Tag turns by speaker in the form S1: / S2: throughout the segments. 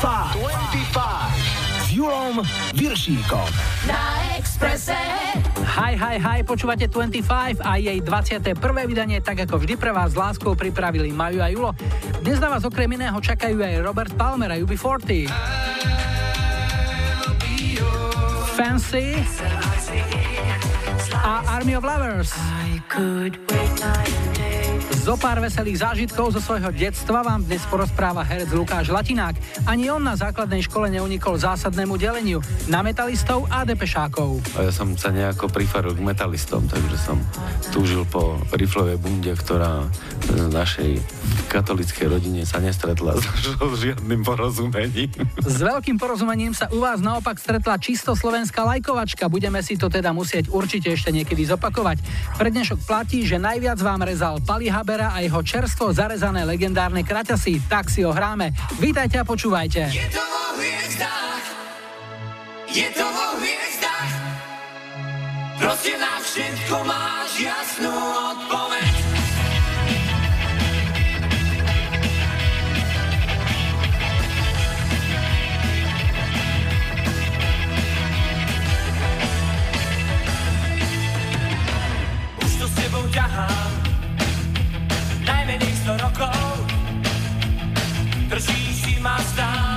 S1: 25 s Julom Viršíkom. Na Exprese.
S2: Hi, hi, hi, počúvate 25 a jej 21. vydanie, tak ako vždy pre vás s láskou pripravili Maju a Julo. Dnes na vás okrem iného čakajú aj Robert Palmer a UB40. Fancy a Army of Lovers. Zo pár veselých zážitkov zo svojho detstva vám dnes porozpráva herec Lukáš Latinák. Ani on na základnej škole neunikol zásadnému deleniu na metalistov a depešákov.
S3: A ja som sa nejako prifaril k metalistom, takže som túžil po riflovej bunde, ktorá v našej katolickej rodine sa nestretla s žiadnym porozumením.
S2: S veľkým porozumením sa u vás naopak stretla čisto slovenská lajkovačka. Budeme si to teda musieť určite ešte niekedy zopakovať. Pre dnešok platí, že najviac vám rezal Pali Habera a jeho čerstvo zarezané legendárne kraťasy. Tak si ho hráme. Vítajte a počúvajte. Je to vo hviezdách, proste na všetko máš jasnú odpoveď. S tebou ťahám najmenej 100 rokov. Držíš si ma stále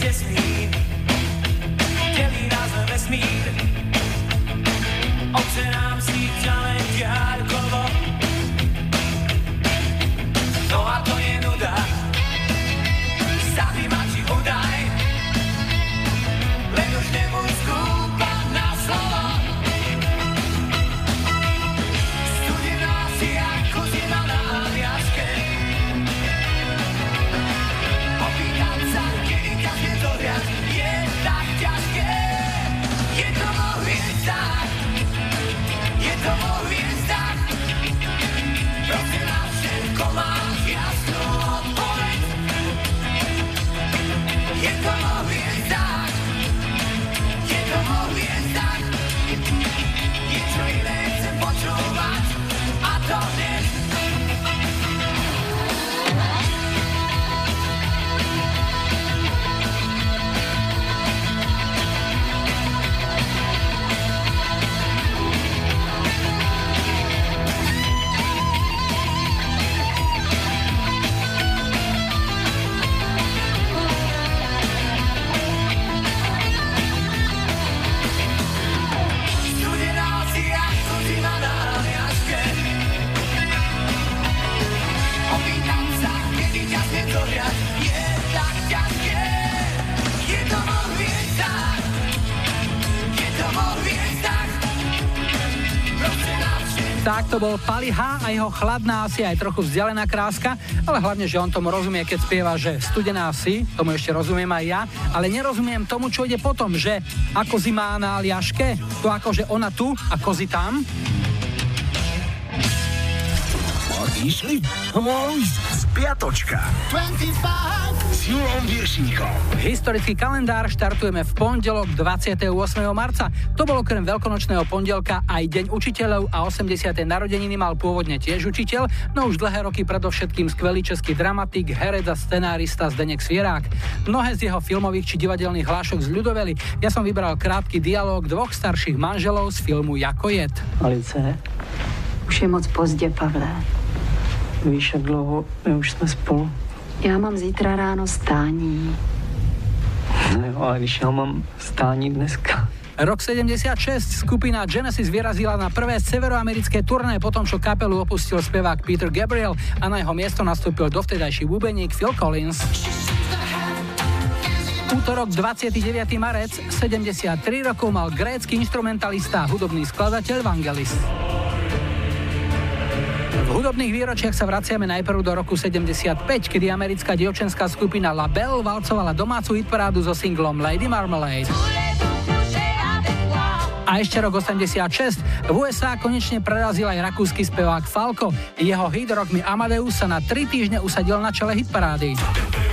S2: väzok je to bol Pali H a jeho chladná asi aj trochu vzdialená kráska, ale hlavne, že on tomu rozumie, keď spieva, že studená si, tomu ešte rozumiem aj ja, ale nerozumiem tomu, čo ide potom, že ako zima na Aliaške, to ako, že ona tu a kozy tam.
S1: Išli? Spiatočka. 25 s Julom Viršíkom.
S2: Historický kalendár štartujeme v pondelok 28. marca. To bolo okrem veľkonočného pondelka aj Deň učiteľov a 80. narodeniny mal pôvodne tiež učiteľ, no už dlhé roky predovšetkým skvelý český dramatik, herec a scenárista Zdenek Svierák. Mnohé z jeho filmových či divadelných hlášok z ľudovely. Ja som vybral krátky dialog dvoch starších manželov z filmu Jakojet.
S4: Alice, už je moc pozdě, Pavle. Víš, jak dlouho my už jsme spolu?
S5: Já mám zítra ráno stání.
S4: No ale když já mám stání dneska,
S6: Rok 76 skupina Genesis vyrazila na prvé severoamerické turné potom, čo kapelu opustil spevák Peter Gabriel a na jeho miesto nastúpil dovtedajší bubeník Phil Collins. Útorok 29. marec, 73 rokov mal grécky instrumentalista a hudobný skladateľ Vangelis. V hudobných výročiach sa vraciame najprv do roku 75, kedy americká dievčenská skupina La Belle valcovala domácu hitparádu so singlom Lady Marmalade. A ešte rok 86. V USA konečne prerazil aj rakúsky spevák Falco. Jeho hit Rock mi Amadeus sa na 3 týždne usadil na čele hitparády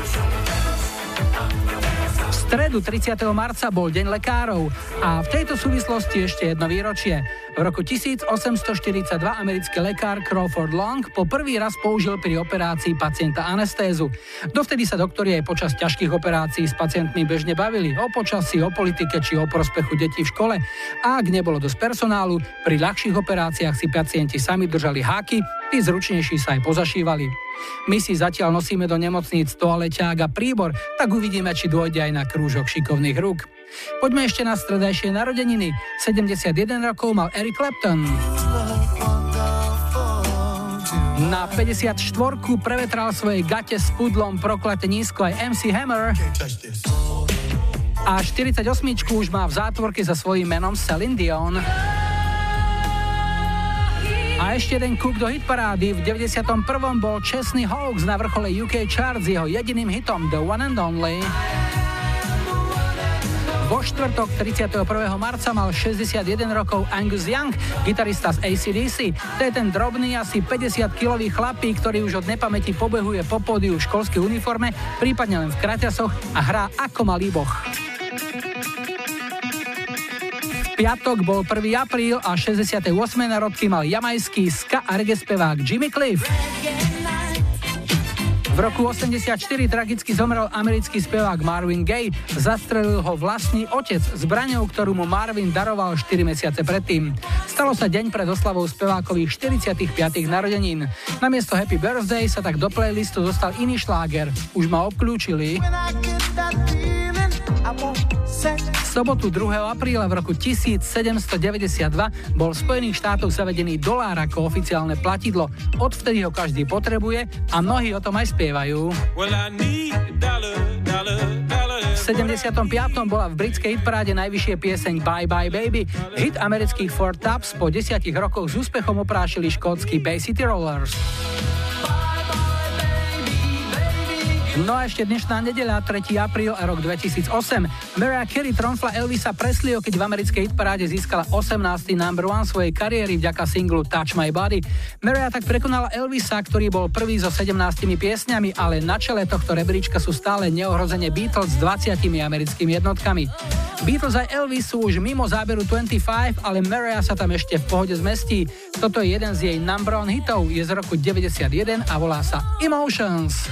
S6: stredu 30. marca bol Deň lekárov a v tejto súvislosti ešte jedno výročie. V roku 1842 americký lekár Crawford Long po prvý raz použil pri operácii pacienta anestézu. Dovtedy sa doktori aj počas ťažkých operácií s pacientmi bežne bavili o počasí, o politike či o prospechu detí v škole. A ak nebolo dosť personálu, pri ľahších operáciách si pacienti sami držali háky, tí zručnejší sa aj pozašívali. My si zatiaľ nosíme do nemocníc toaleťák a príbor, tak uvidíme, či dôjde aj na krúžok šikovných rúk. Poďme ešte na stredajšie narodeniny. 71 rokov mal Eric Clapton. Na 54 prevetral svoje gate s pudlom proklate nízko aj MC Hammer. A 48 už má v zátvorke za svojím menom Celine Dion. Ešte jeden kúk do hitparády. V 91. bol Chesney Hawks na vrchole UK Charts jeho jediným hitom The One and Only. Vo štvrtok 31. marca mal 61 rokov Angus Young, gitarista z ACDC. To je ten drobný, asi 50-kilový chlapík, ktorý už od nepamäti pobehuje po pódiu v školskej uniforme, prípadne len v kraťasoch a hrá ako malý boh piatok bol 1. apríl a 68. narodky mal jamajský ska a spevák Jimmy Cliff. V roku 84 tragicky zomrel americký spevák Marvin Gaye. Zastrelil ho vlastný otec zbraňou, ktorú mu Marvin daroval 4 mesiace predtým. Stalo sa deň pred oslavou spevákových 45. narodenín. Namiesto Happy Birthday sa tak do playlistu dostal iný šláger. Už ma obklúčili sobotu 2. apríla v roku 1792 bol v Spojených štátoch zavedený dolár ako oficiálne platidlo. Odvtedy ho každý potrebuje a mnohí o tom aj spievajú. V 75. bola v britskej hitparáde najvyššie pieseň Bye Bye Baby. Hit amerických Four Tops po desiatich rokoch s úspechom oprášili škótsky Bay City Rollers. No a ešte dnešná nedeľa, 3. apríl a rok 2008. Mariah Carey tromfla Elvisa Presleyho, keď v americkej hitparáde získala 18. number one svojej kariéry vďaka singlu Touch My Body. Mariah tak prekonala Elvisa, ktorý bol prvý so 17 piesňami, ale na čele tohto rebríčka sú stále neohrozene Beatles s 20 americkými jednotkami. Beatles aj Elvis sú už mimo záberu 25, ale Mariah sa tam ešte v pohode zmestí. Toto je jeden z jej number one hitov, je z roku 91 a volá sa Emotions.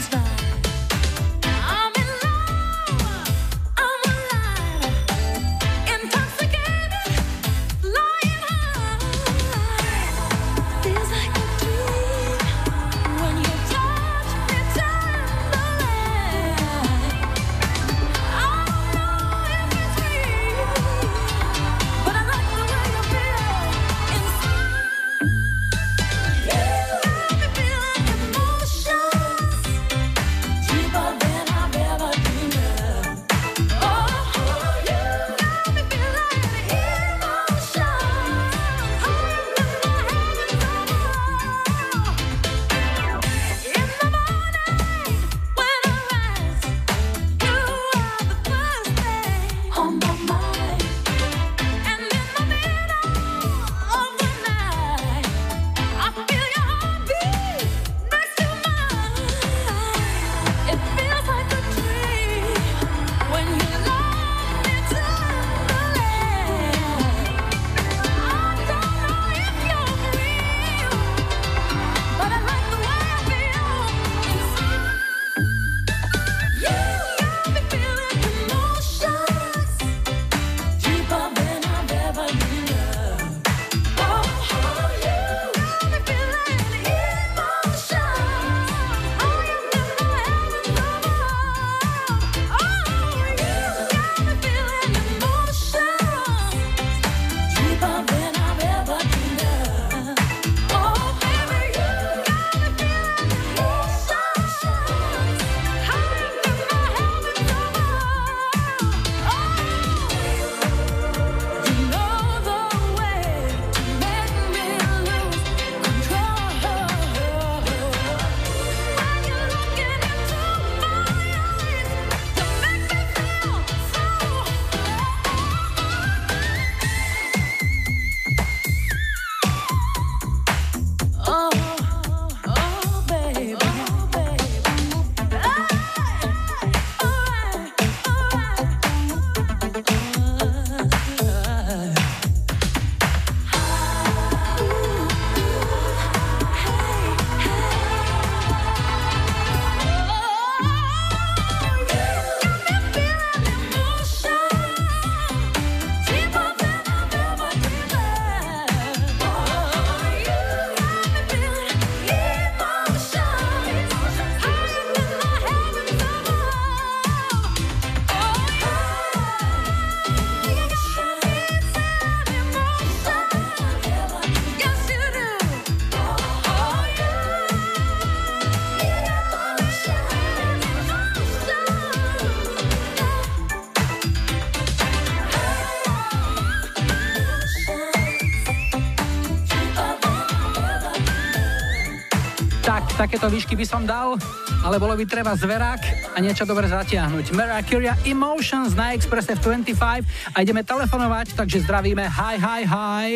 S6: takéto výšky by som dal, ale bolo by treba zverák a niečo dobre zatiahnuť. Mariah Curia Emotions na Expresse v 25 a ideme telefonovať, takže zdravíme. Hi, hi, hi.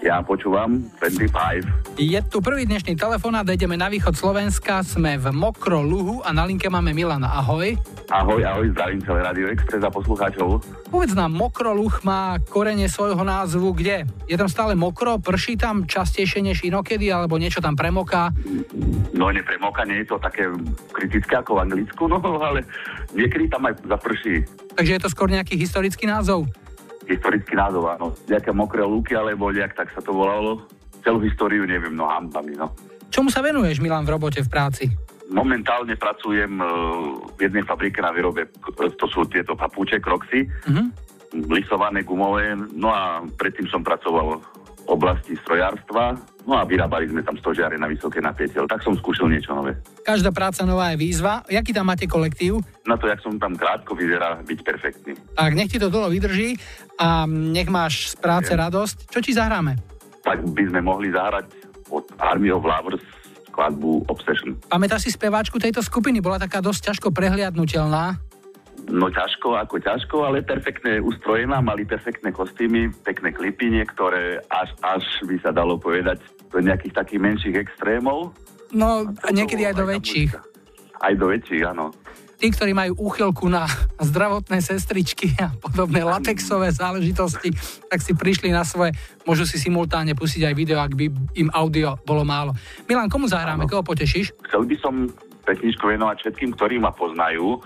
S7: Ja počúvam 25.
S6: Je tu prvý dnešný telefonát, ideme na východ Slovenska, sme v Mokro Luhu a na linke máme Milana. Ahoj.
S7: Ahoj, ahoj, zdravím celé Radio Express a poslucháčov.
S6: Povedz nám, Mokroluch má korene svojho názvu kde? Je tam stále mokro, prší tam častejšie než inokedy, alebo niečo tam premoká?
S7: No nepremoká, nie je to také kritické ako v Anglicku, no ale niekedy tam aj zaprší.
S6: Takže je to skôr nejaký historický názov?
S7: Historický názov, áno. Nejaké mokré lúky, alebo nejak tak sa to volalo. Celú históriu neviem, no hambami, no.
S6: Čomu sa venuješ, Milan, v robote, v práci?
S7: Momentálne pracujem e, v jednej fabrike na výrobe, to sú tieto papúče, kroxy,
S6: Mhm.
S7: lisované, gumové, no a predtým som pracoval v oblasti strojárstva, no a vyrábali sme tam stožiare na vysoké napätie, tak som skúšal niečo nové.
S6: Každá práca nová je výzva. Jaký tam máte kolektív?
S7: Na to, jak som tam krátko vyzerá, byť perfektný.
S6: Tak nech ti to dlho vydrží a nech máš z práce radosť. Čo ti zahráme?
S7: Tak by sme mohli zahrať od Army of Lovers skladbu Obsession.
S6: Pamätáš si speváčku tejto skupiny? Bola taká dosť ťažko prehliadnutelná.
S7: No ťažko, ako ťažko, ale perfektne ustrojená, mali perfektné kostýmy, pekné klipy niektoré, až, až by sa dalo povedať do nejakých takých menších extrémov.
S6: No a niekedy aj do väčších.
S7: Aj do väčších, áno.
S6: Tí, ktorí majú úchylku na zdravotné sestričky a podobné latexové záležitosti, tak si prišli na svoje. Môžu si simultánne pustiť aj video, ak by im audio bolo málo. Milan, komu zahráme? Koho potešíš?
S7: Chcel by som pesničku venovať všetkým, ktorí ma poznajú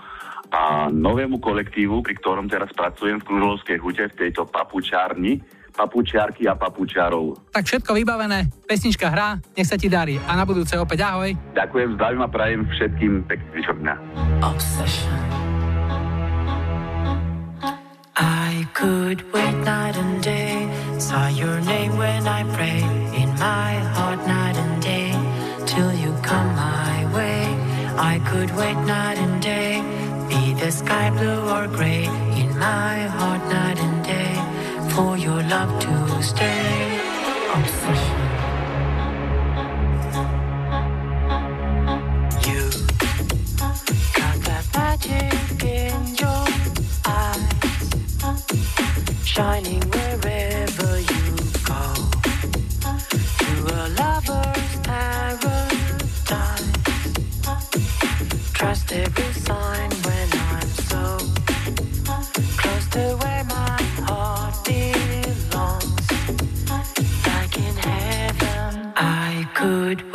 S7: a novému kolektívu, pri ktorom teraz pracujem v Kružovskej hute v tejto papučárni, papučiarky a papučiarov.
S6: Tak všetko vybavené, pesnička hrá, nech sa ti darí. A na budúce opäť ahoj.
S7: Ďakujem, zdravím a prajem všetkým pekný zvyšok dňa.
S8: obsession. I could wait night and day, saw your name when I pray, in my heart night and day, till you come my way. I could wait night and day, the sky blue or gray, in my heart night and day, for your love to stay. You got that magic in your eyes, shining wherever you go. To a lover's paradise. Trust every sign could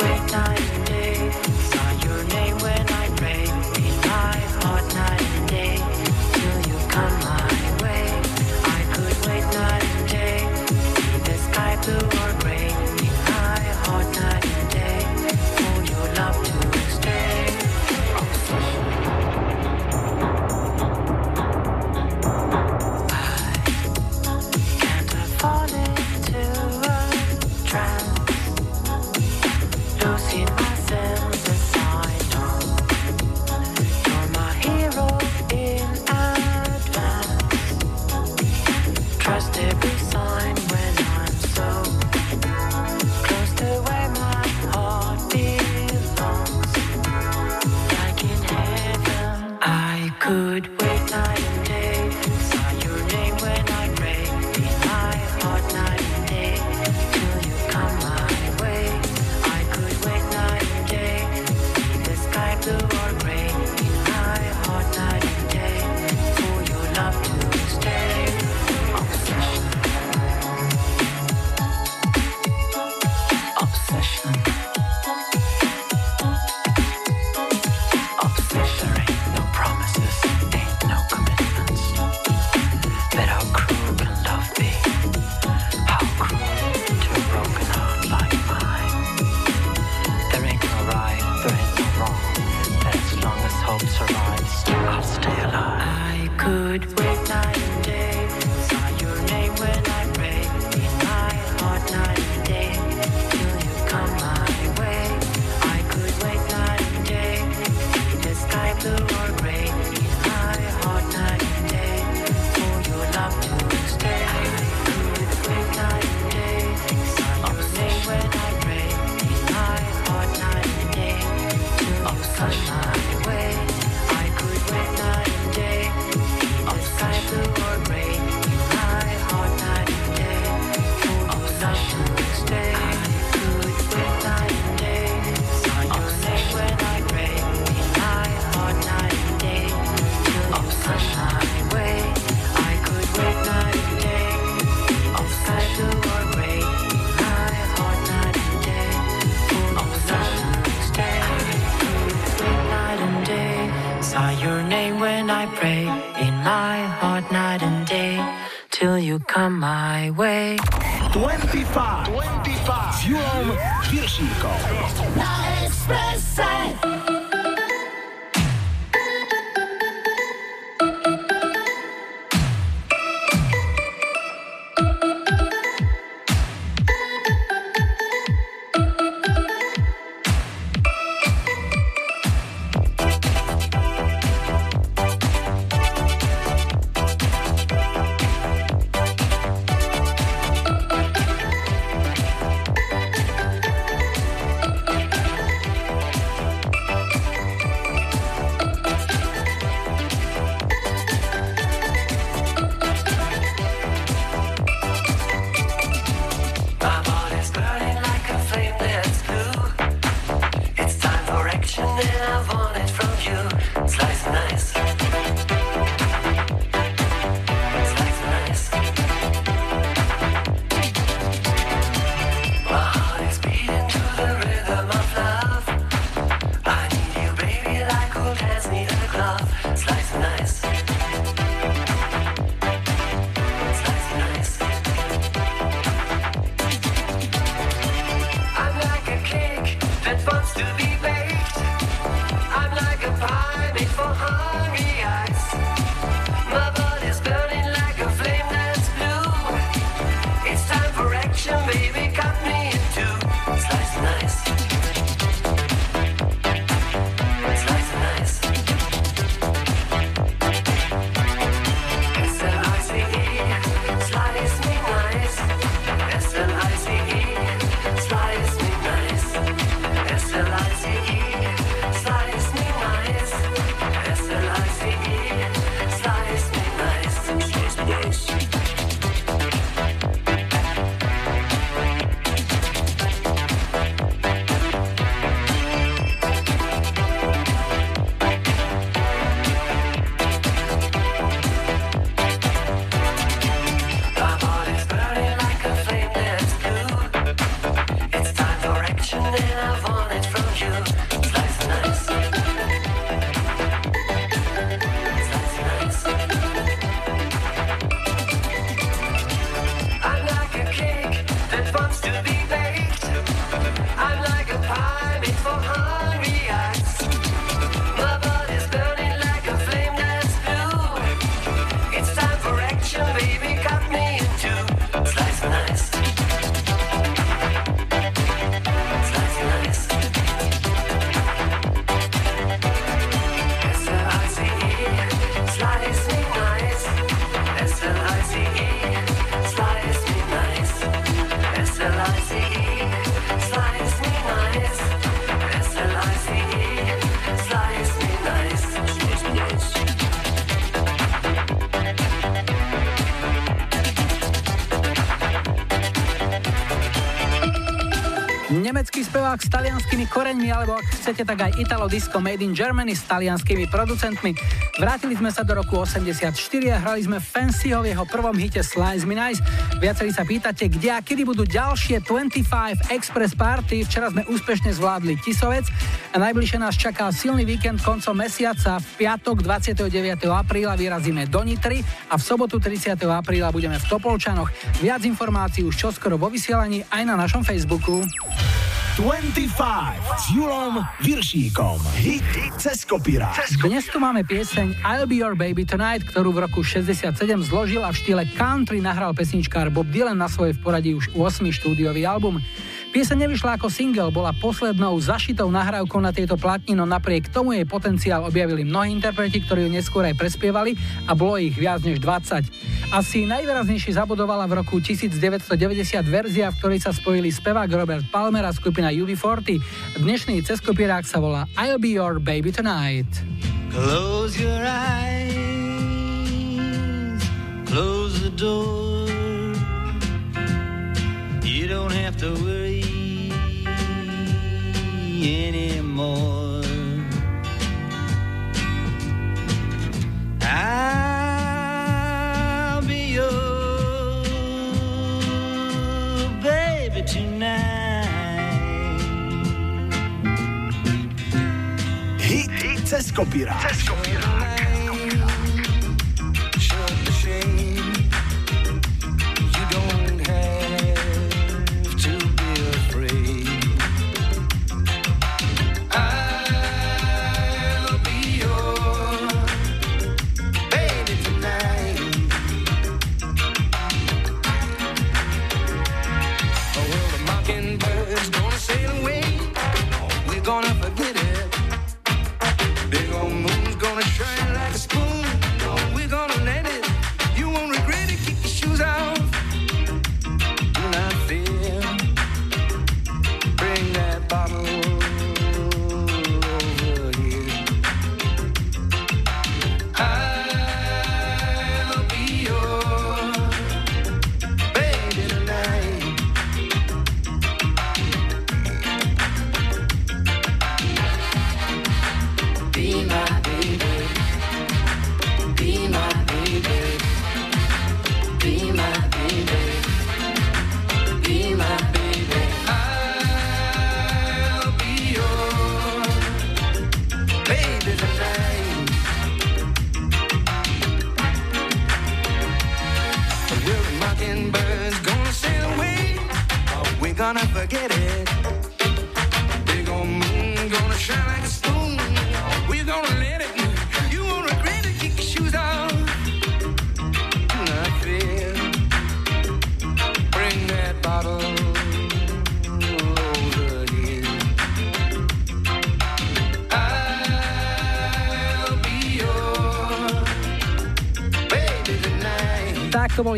S6: Spevák s talianskými koreňmi, alebo ak chcete, tak aj Italo Disco Made in Germany s talianskými producentmi. Vrátili sme sa do roku 84 a hrali sme Fancyho v jeho prvom hite Slice Me Nice. Viacerí sa pýtate, kde a kedy budú ďalšie 25 Express Party. Včera sme úspešne zvládli Tisovec a najbližšie nás čaká silný víkend koncom mesiaca. V piatok 29. apríla vyrazíme do Nitry a v sobotu 30. apríla budeme v Topolčanoch. Viac informácií už čoskoro vo vysielaní aj na našom Facebooku.
S9: 25 s Julom Viršíkom. Hit cez kopírák.
S6: Dnes tu máme pieseň I'll Be Your Baby Tonight, ktorú v roku 67 zložil a v štýle country nahral pesničkár Bob Dylan na svojej v poradí už 8. štúdiový album. Pieseň nevyšla ako single, bola poslednou zašitou nahrávkou na tejto platni, no napriek tomu jej potenciál objavili mnohí interpreti, ktorí ju neskôr aj prespievali a bolo ich viac než 20. Asi najvýraznejšie zabudovala v roku 1990 verzia, v ktorej sa spojili spevák Robert Palmer a skupina UB40. Dnešný ceskopírák sa volá I'll Be Your Baby Tonight.
S10: Close your eyes, close the door. You don't have to worry anymore. Baby tonight.
S9: Hit cez kopírák.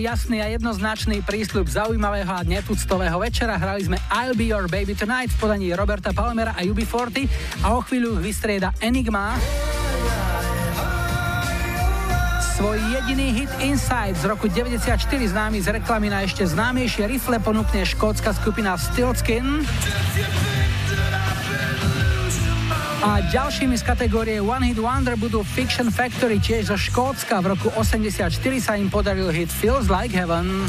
S11: jasný a jednoznačný prísľub zaujímavého a netuctového večera. Hrali sme I'll Be Your Baby Tonight v podaní Roberta Palmera a UB40 a o chvíľu vystrieda Enigma svoj jediný hit Inside z roku 94 známy z reklamy na ešte známejšie rifle ponúkne škótska skupina Stiltskin. A ďalšími z kategórie One Hit Wonder budú Fiction Factory tiež zo Škótska. V roku 84 sa im podaril hit Feels Like Heaven.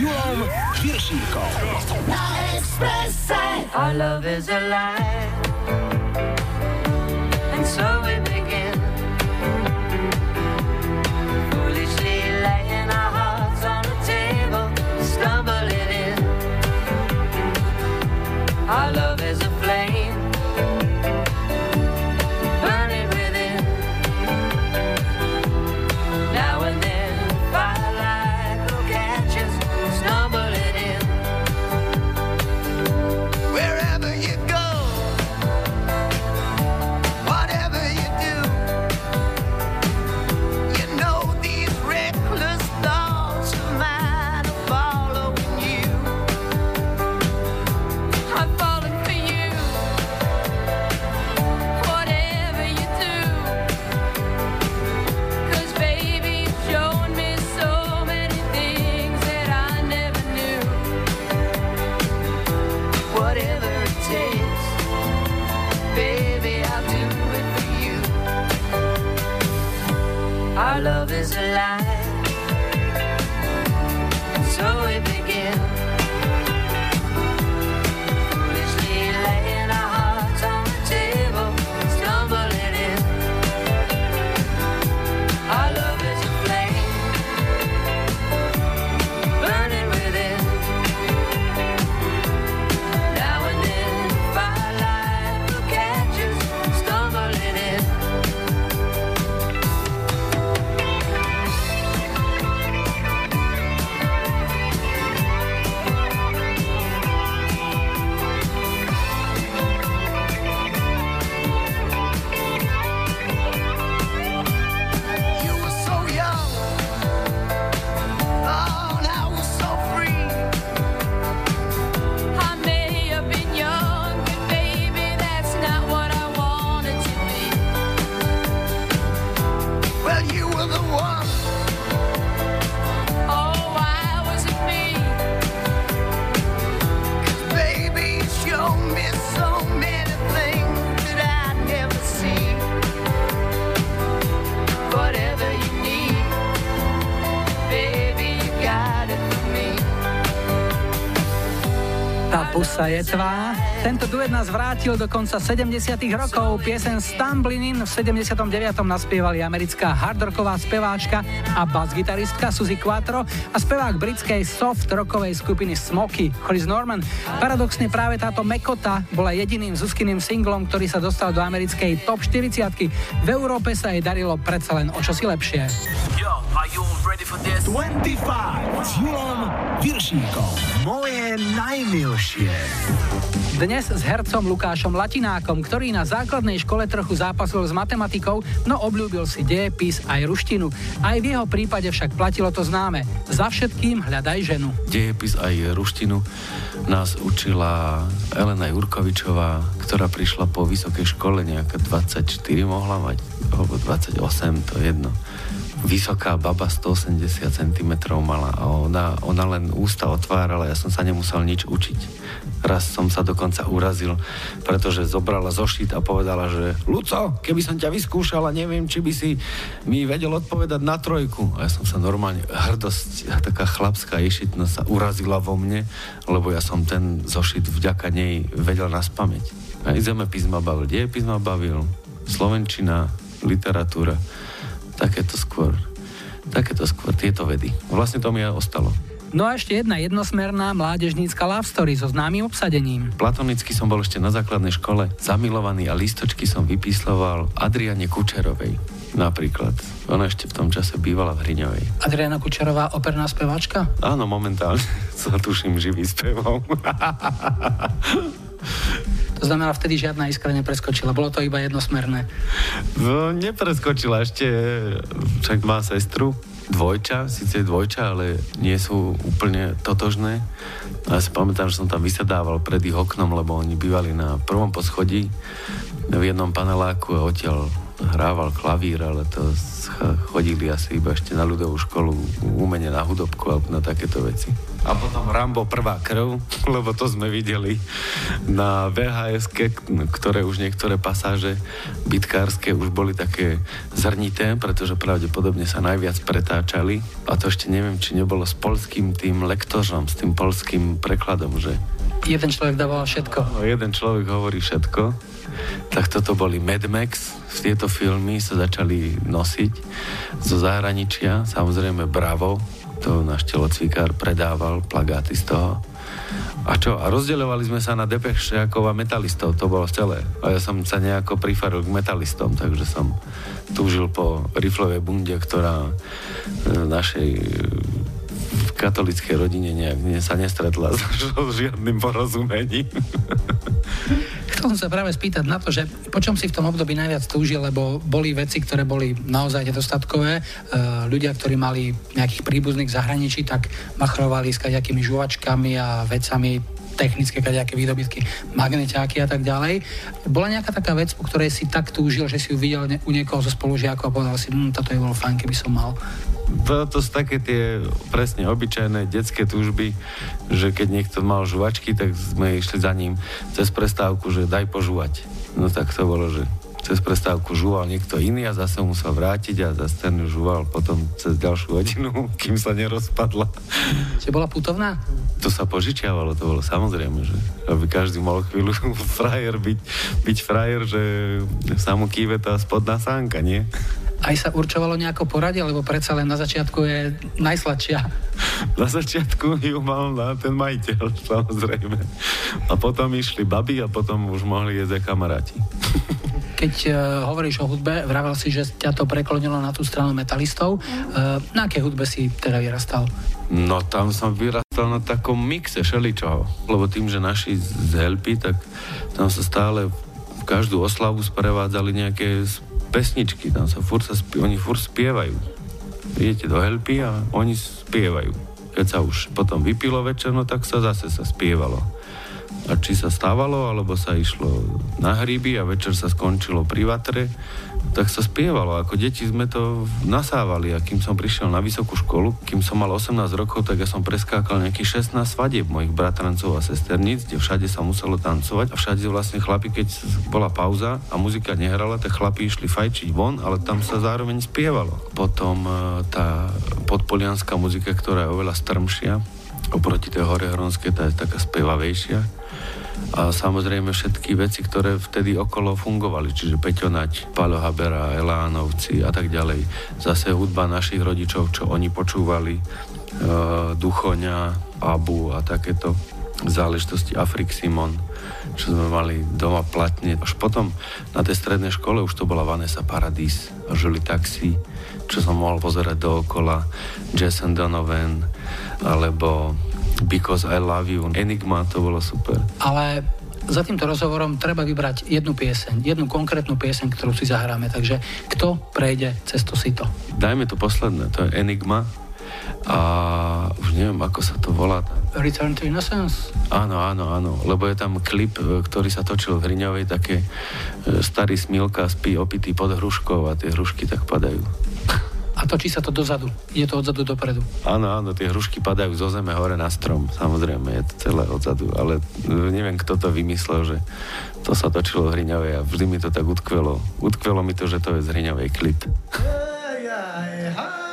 S1: Julą Wierszinką.
S12: Na Ekspresie.
S13: Our love is alive. And so
S6: Tento duet nás vrátil do konca 70 rokov. Piesen Stumbling In v 79. naspievali americká hardrocková speváčka a basgitaristka Suzy Quattro a spevák britskej soft rockovej skupiny Smoky Chris Norman. Paradoxne práve táto Mekota bola jediným Zuzkyným singlom, ktorý sa dostal do americkej top 40 V Európe sa jej darilo predsa len o čosi lepšie.
S9: Yo, are you ready for this? 25 s Julom Viršíkom. Moje najmilšie.
S6: Dnes s hercom Lukášom Latinákom, ktorý na základnej škole trochu zápasil s matematikou, no obľúbil si dejepis aj ruštinu. Aj v jeho prípade však platilo to známe. Za všetkým hľadaj ženu.
S3: Dejepis aj ruštinu nás učila Elena Jurkovičová, ktorá prišla po vysokej škole, nejaká 24 mohla mať, alebo 28, to je jedno. Vysoká baba 180 cm mala a ona, ona len ústa otvárala, ja som sa nemusel nič učiť. Raz som sa dokonca urazil, pretože zobrala zošit a povedala, že Luco, keby som ťa vyskúšala, neviem, či by si mi vedel odpovedať na trojku. A ja som sa normálne, hrdosť, taká chlapská ješitnosť sa urazila vo mne, lebo ja som ten zošit vďaka nej vedel na spameť. A zemepis ma bavil, dejepis ma bavil, slovenčina, literatúra, takéto skôr, takéto skôr, tieto vedy. Vlastne to mi aj ostalo.
S6: No a ešte jedna jednosmerná mládežnícka love story so známym obsadením.
S3: Platonicky som bol ešte na základnej škole zamilovaný a listočky som vypísloval Adriane Kučerovej. Napríklad. Ona ešte v tom čase bývala v Hriňovej.
S6: Adriana Kučerová, operná speváčka?
S3: Áno, momentálne sa tuším živý spevom.
S6: To znamená, vtedy žiadna iskra nepreskočila. Bolo to iba jednosmerné.
S3: No, nepreskočila ešte, však má sestru, dvojča, síce dvojča, ale nie sú úplne totožné. Ja si pamätám, že som tam vysedával pred ich oknom, lebo oni bývali na prvom poschodí v jednom paneláku a odtiaľ hrával klavír, ale to chodili asi iba ešte na ľudovú školu umenie na hudobku alebo na takéto veci. A potom Rambo prvá krv, lebo to sme videli na vhs ktoré už niektoré pasáže bitkárske už boli také zrnité, pretože pravdepodobne sa najviac pretáčali. A to ešte neviem, či nebolo s polským tým lektorom, s tým polským prekladom, že
S6: Jeden človek dával všetko.
S3: No, jeden človek hovorí všetko. Tak toto boli Mad Max. Tieto filmy sa začali nosiť zo zahraničia. Samozrejme Bravo, to náš telocvikár predával plagáty z toho. A čo? A rozdeľovali sme sa na depešťákov a metalistov, to bolo celé. A ja som sa nejako prifaril k metalistom, takže som túžil po riflovej bunde, ktorá e, našej v katolickej rodine nejak ne- sa nestretla s žiadnym porozumením.
S6: Chcel som sa práve spýtať na to, že po čom si v tom období najviac túžil, lebo boli veci, ktoré boli naozaj nedostatkové. E, ľudia, ktorí mali nejakých príbuzných zahraničí, tak machrovali s kaďakými žuvačkami a vecami technické kaďaké výdobytky, magneťáky a tak ďalej. Bola nejaká taká vec, po ktorej si tak túžil, že si ju videl u niekoho zo spolužiakov a povedal si, hm, toto je bolo fajn, keby som mal.
S3: To, to sú také tie presne obyčajné detské túžby, že keď niekto mal žuvačky, tak sme išli za ním cez prestávku, že daj požúvať. No tak to bolo, že cez prestávku žúval niekto iný a zase musel vrátiť a zase ten žúval potom cez ďalšiu hodinu, kým sa nerozpadla.
S6: Čiže bola putovná?
S3: To sa požičiavalo, to bolo samozrejme, že aby každý mal chvíľu frajer byť, byť frajer, že sa mu kýve tá spodná sánka, nie?
S6: Aj sa určovalo nejako poradie, lebo predsa len na začiatku je najsladšia.
S3: Na začiatku ju mal na ten majiteľ, samozrejme. A potom išli baby a potom už mohli jesť aj kamaráti.
S6: Keď uh, hovoríš o hudbe, vravel si, že ťa to preklonilo na tú stranu metalistov. Uh, na aké hudbe si teda vyrastal?
S3: No tam som vyrastal na takom mixe všeličoho, lebo tým, že naši z Helpy, tak tam sa stále v každú oslavu sprevádzali nejaké pesničky, tam sa furt sa spie, oni furt spievajú. Idete do Helpy a oni spievajú. Keď sa už potom vypilo večer, no tak sa zase sa spievalo. A či sa stávalo, alebo sa išlo na hríby a večer sa skončilo pri vatre, tak sa spievalo. Ako deti sme to nasávali a kým som prišiel na vysokú školu, kým som mal 18 rokov, tak ja som preskákal nejakých 16 svadieb mojich bratrancov a sesterníc, kde všade sa muselo tancovať a všade vlastne chlapi, keď bola pauza a muzika nehrala, tak chlapi išli fajčiť von, ale tam sa zároveň spievalo. Potom e, tá podpolianská muzika, ktorá je oveľa strmšia, oproti tej horehronskej, tá je taká spevavejšia. A samozrejme všetky veci, ktoré vtedy okolo fungovali, čiže Peťonať, Paľo Habera, Elánovci a tak ďalej. Zase hudba našich rodičov, čo oni počúvali, e, Duchoňa, Abu a takéto záležitosti Afrik Simon, čo sme mali doma platne. Až potom na tej strednej škole už to bola Vanessa Paradis Žili Taxi, čo som mohol pozerať dookola, Jason Donovan, alebo Because I Love You, Enigma, to bolo super.
S6: Ale za týmto rozhovorom treba vybrať jednu pieseň, jednu konkrétnu pieseň, ktorú si zahráme. Takže kto prejde cez to sito?
S3: Dajme to posledné, to je Enigma a už neviem, ako sa to volá.
S6: Return to Innocence?
S3: Áno, áno, áno, lebo je tam klip, e, ktorý sa točil v Hriňovej, také e, starý smilka spí opitý pod hruškou a tie hrušky tak padajú.
S6: A točí sa to dozadu. Je to odzadu dopredu.
S3: Áno, áno, tie hrušky padajú zo zeme hore na strom, samozrejme, je to celé odzadu, ale neviem, kto to vymyslel, že to sa točilo v Hriňovej a vždy mi to tak utkvelo. Utkvelo mi to, že to je z Hriňovej klip.
S8: Devotion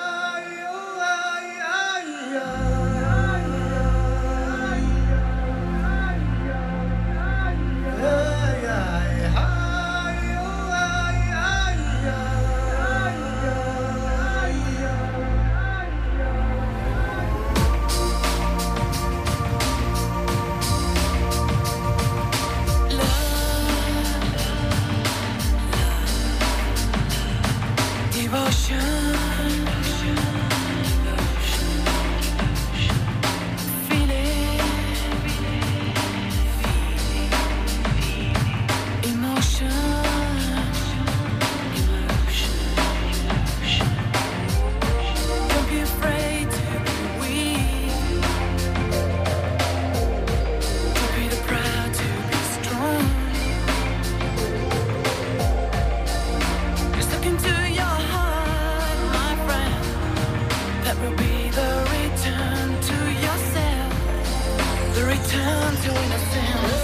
S6: That will be the return to yourself, the return to innocence.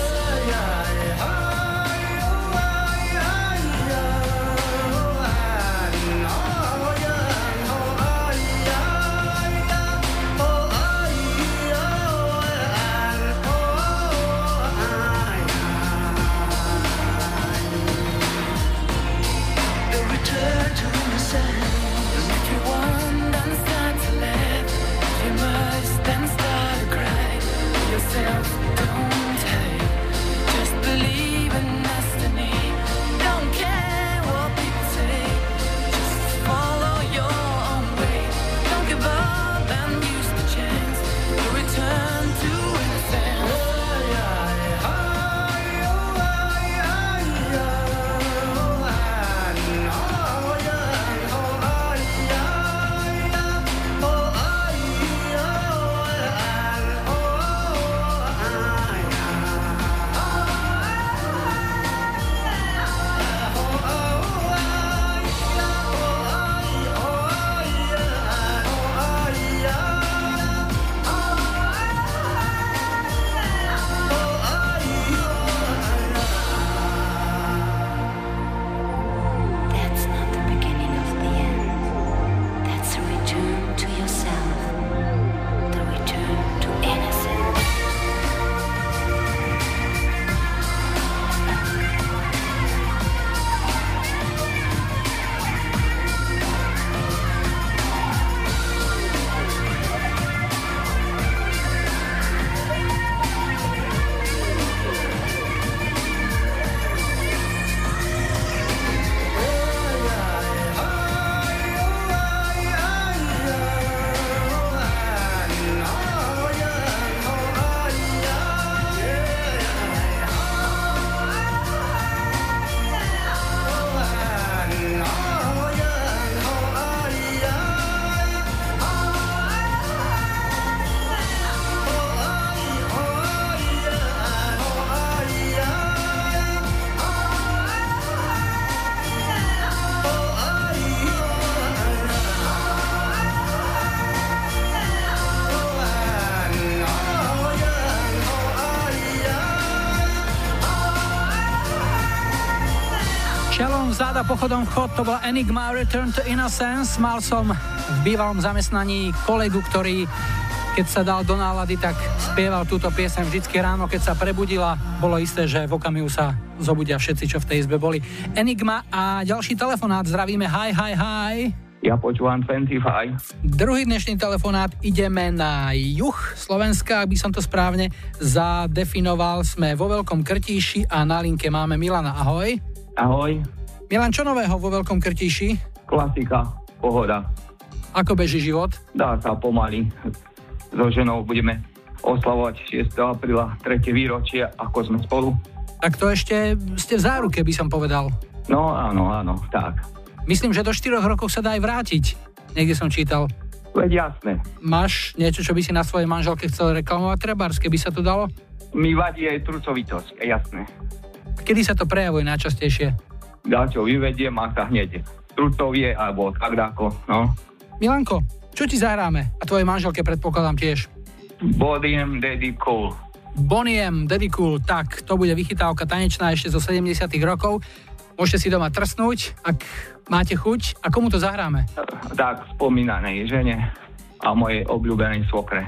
S6: Záda pochodom chod to bola Enigma Return to Innocence. Mal som v bývalom zamestnaní kolegu, ktorý keď sa dal do nálady, tak spieval túto piesem vždycky ráno, keď sa prebudila. Bolo isté, že v okamihu sa zobudia všetci, čo v tej izbe boli. Enigma a ďalší telefonát. Zdravíme, hi, hi, hi.
S14: Ja počúvam 25.
S6: Druhý dnešný telefonát ideme na juh Slovenska, ak by som to správne zadefinoval. Sme vo Veľkom Krtíši a na linke máme Milana. Ahoj.
S14: Ahoj.
S6: Milan, čo nového vo Veľkom Krtíši?
S14: Klasika, pohoda.
S6: Ako beží život?
S14: Dá sa pomaly. So ženou budeme oslavovať 6. apríla, tretie výročie, ako sme spolu.
S6: Tak to ešte ste v záruke, by som povedal.
S14: No áno, áno, tak.
S6: Myslím, že do 4 rokov sa dá aj vrátiť. Niekde som čítal.
S14: Veď jasné.
S6: Máš niečo, čo by si na svojej manželke chcel reklamovať trebárs, keby sa to dalo?
S14: Mi vadí aj trucovitosť, jasné.
S6: Kedy sa to prejavuje najčastejšie?
S14: Dačo vyvediem a sa hneď trucovie alebo tak dáko, no.
S6: Milanko, čo ti zahráme? A tvojej manželke predpokladám tiež.
S14: Bodiem Daddy Cool.
S6: Boniem, Daddy Cool, tak to bude vychytávka tanečná ešte zo 70 rokov. Môžete si doma trsnúť, ak máte chuť. A komu to zahráme?
S14: Tak spomínanej žene a mojej obľúbenej svokre.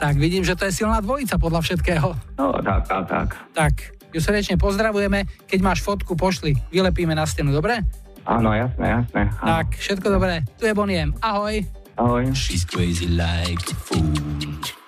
S6: Tak vidím, že to je silná dvojica podľa všetkého.
S14: No tak, tak, tak.
S6: Tak, ju srdečne pozdravujeme. Keď máš fotku, pošli. Vylepíme na stenu, dobre?
S14: Áno, jasné, jasné. Áno.
S6: Tak, všetko dobré. Tu je Boniem. Ahoj.
S14: Ahoj.
S15: She's crazy like food.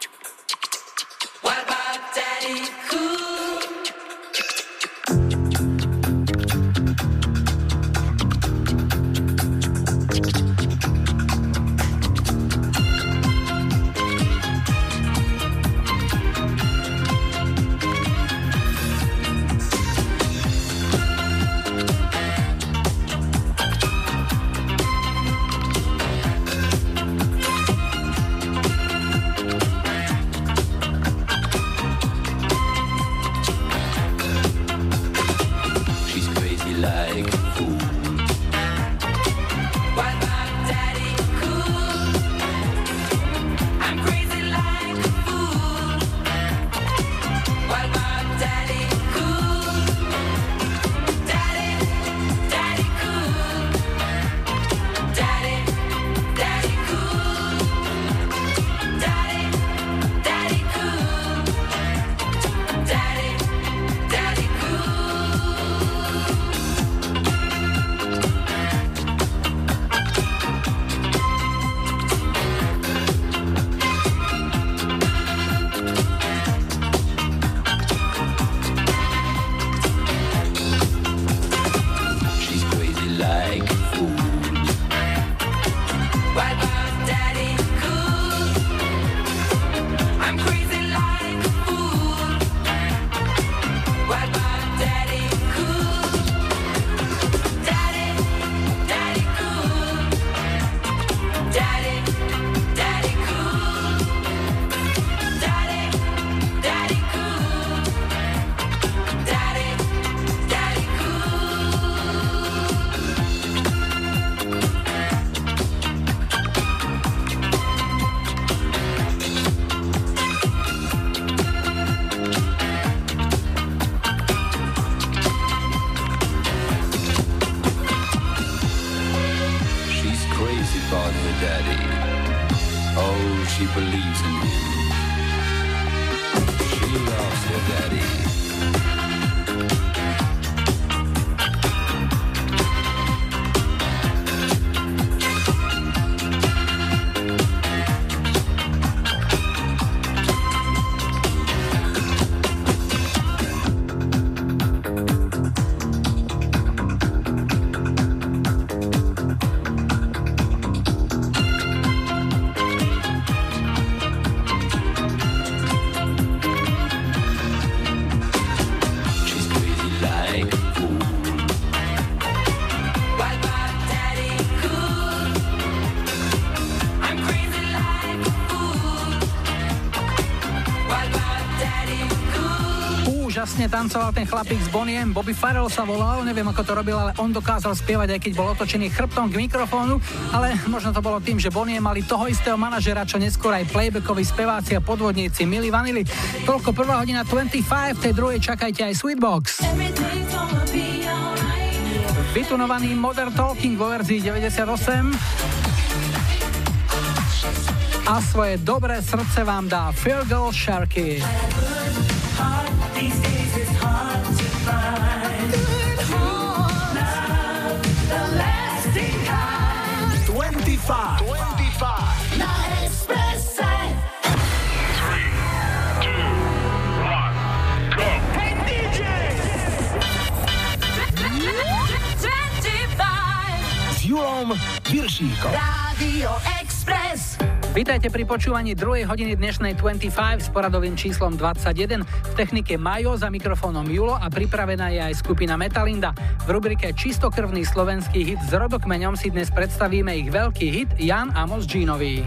S6: Tancoval ten chlapík s Boniem, Bobby Farrell sa volal, neviem ako to robil, ale on dokázal spievať, aj keď bol otočený chrbtom k mikrofónu, ale možno to bolo tým, že Bonie mali toho istého manažera, čo neskôr aj playbackoví speváci a podvodníci Milli Vanilli. Toľko prvá hodina 25, v tej druhej čakajte aj Sweetbox. Vytunovaný Modern Talking vo verzii 98 a svoje dobré srdce vám dá Fergal Sharky.
S1: Julom Viršíkom.
S16: Rádio Express.
S6: Vítajte pri počúvaní druhej hodiny dnešnej 25 s poradovým číslom 21. V technike Majo za mikrofónom Julo a pripravená je aj skupina Metalinda. V rubrike Čistokrvný slovenský hit s rodokmeňom si dnes predstavíme ich veľký hit Jan Amos Jeanový.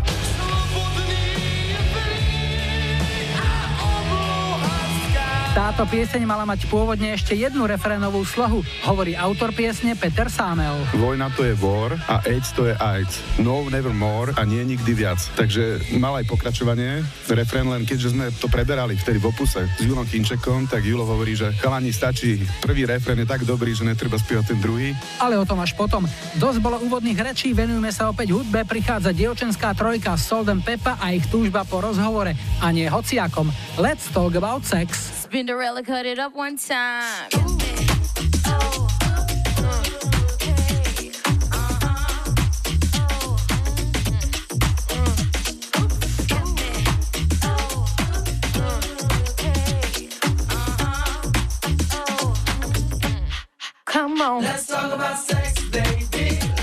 S6: Táto pieseň mala mať pôvodne ešte jednu refrénovú slohu, hovorí autor piesne Peter Sámel.
S17: Vojna to je war a AIDS to je AIDS. No never more a nie nikdy viac. Takže mal aj pokračovanie, refrén, len keďže sme to preberali vtedy v opuse s Julom Kinčekom, tak Julo hovorí, že chalani stačí, prvý refrén je tak dobrý, že netreba spievať ten druhý.
S6: Ale o tom až potom. Dosť bolo úvodných rečí, venujeme sa opäť hudbe, prichádza dievčenská trojka Sold and Peppa a ich túžba po rozhovore. A nie hociakom. Let's talk about sex.
S18: Spinderella cut it up one time. Come on.
S16: Let's talk about sex, baby.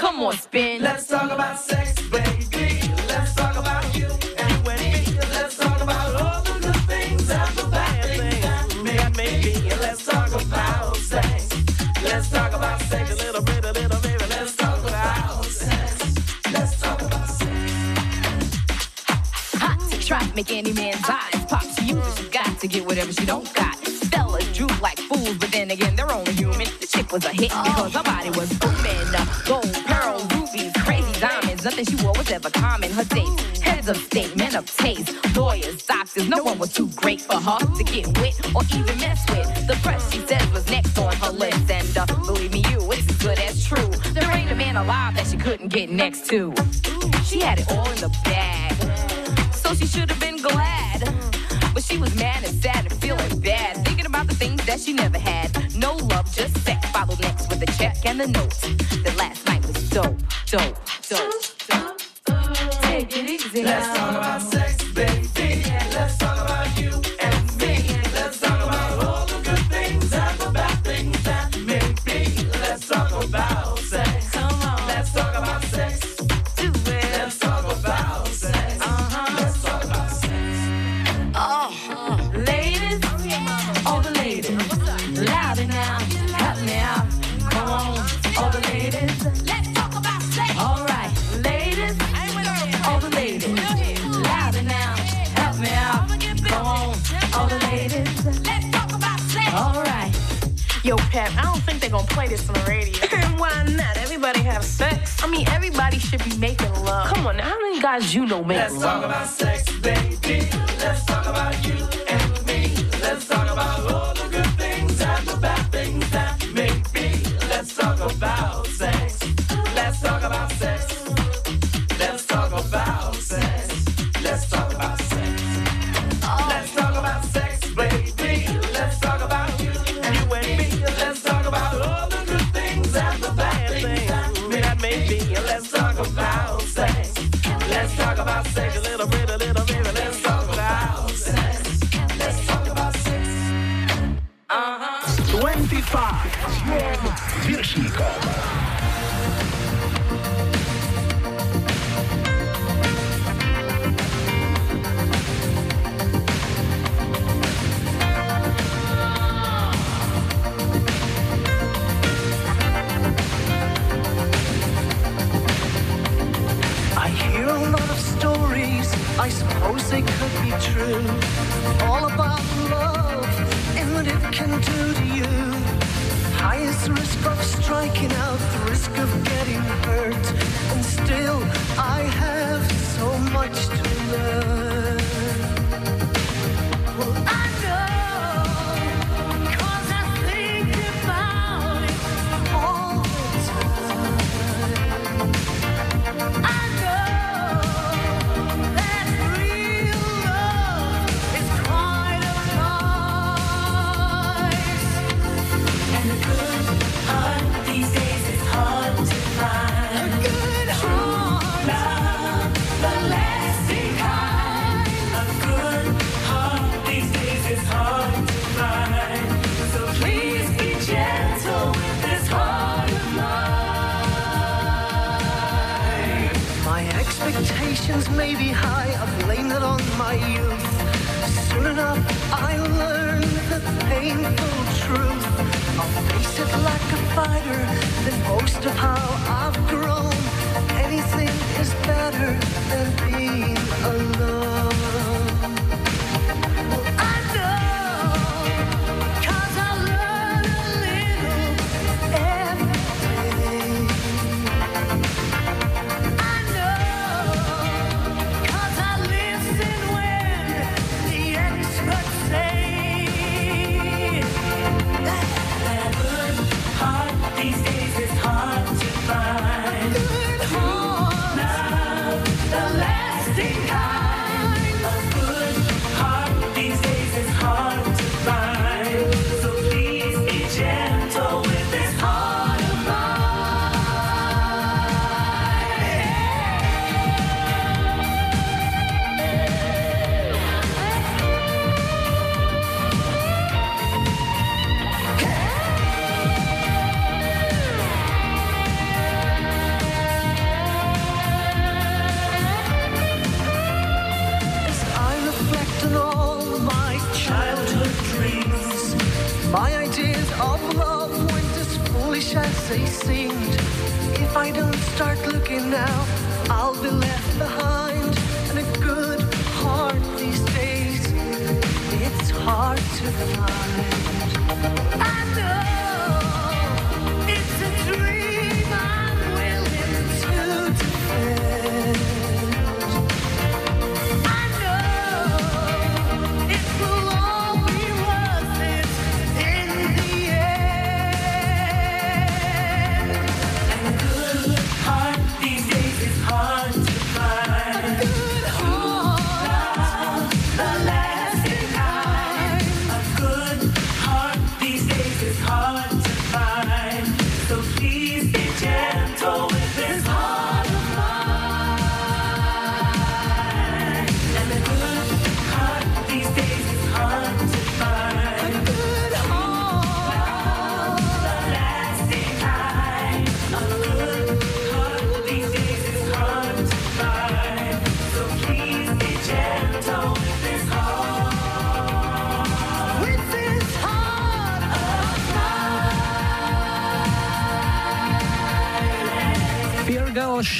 S18: Come on, spin.
S16: Let's talk about sex,
S18: Was a hit because her body was booming. Gold, pearl, rubies, crazy diamonds. Nothing she wore was ever common. Her dates, heads of state, men of taste, lawyers, doctors. No one was too great for her to get with or even mess with. The press, she says, was next on her list. And uh, believe me, you, it's as good as true. There ain't a man alive that she couldn't get next to. She had it all in the bag a check and a note. That last
S16: you
S19: know make
S16: Let's talk about sex,
S20: hurt. And still, I have so much to may be high. I blame that on my youth. Soon enough, I learn the painful truth. I'll face it like a fighter, then boast of how I've grown. Anything is better than being alone.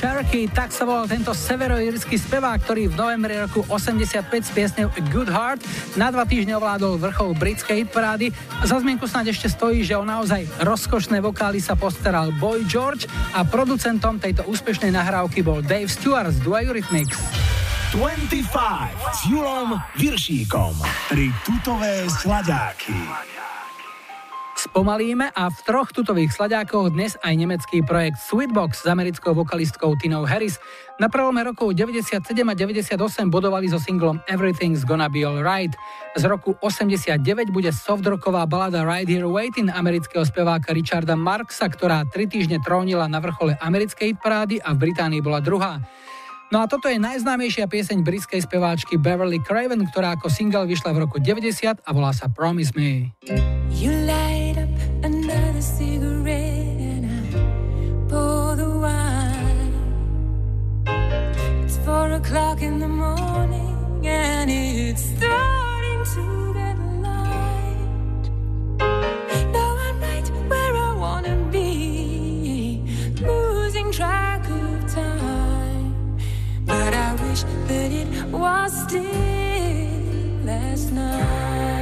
S6: Sharky, tak sa volal tento severoírsky spevák, ktorý v novembri roku 85 s piesňou Good Heart na dva týždne ovládol vrchol britskej hitparády. Za zmienku snáď ešte stojí, že o naozaj rozkošné vokály sa postaral Boy George a producentom tejto úspešnej nahrávky bol Dave Stewart z Duo Eurythmics.
S1: 25 s Julom Viršíkom. Tri tutové sladáky.
S6: Spomalíme a v troch tutových slaďákoch dnes aj nemecký projekt Sweetbox s americkou vokalistkou Tinou Harris. Na prelome rokov 97 a 98 bodovali so singlom Everything's Gonna Be Alright. Z roku 89 bude softrocková balada Right Here Waiting amerického speváka Richarda Marksa, ktorá tri týždne trónila na vrchole americkej hitparády a v Británii bola druhá. No a toto je najznámejšia pieseň britskej speváčky Beverly Craven, ktorá ako single vyšla v roku 90 a volá sa Promise Me.
S21: You light another cigarette and I pour the wine. It's four o'clock in the morning and it's starting to get light. Now I'm right where I wanna be, losing track of time. But I wish that it was still last night.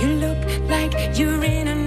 S21: You look like you're in another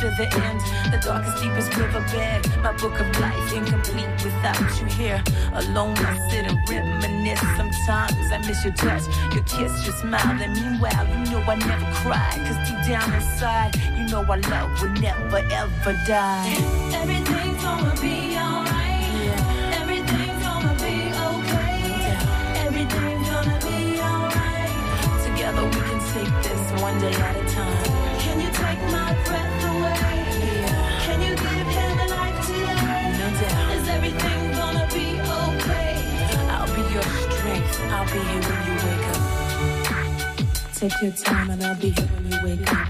S21: feel the
S22: end, the darkest, deepest riverbed. My book of life incomplete without you here. Alone, I sit and reminisce. Sometimes I miss your touch, your kiss, your smile. And meanwhile, you know I never cry. Cause deep down inside, you know our love will never ever die. Everything's gonna be alright. Everything's gonna be okay. Everything's gonna be alright. Together we can take this one day at a time. Be here when you wake up. Take your time and I'll be here when you wake up.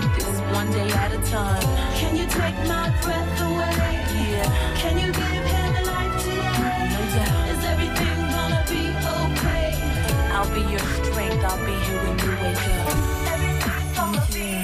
S22: Take this one day at a time. Can you take my breath away? Yeah. Can you give him life today? No doubt. Is everything gonna be okay? I'll be your strength. I'll be here when you wake up. Everything's gonna be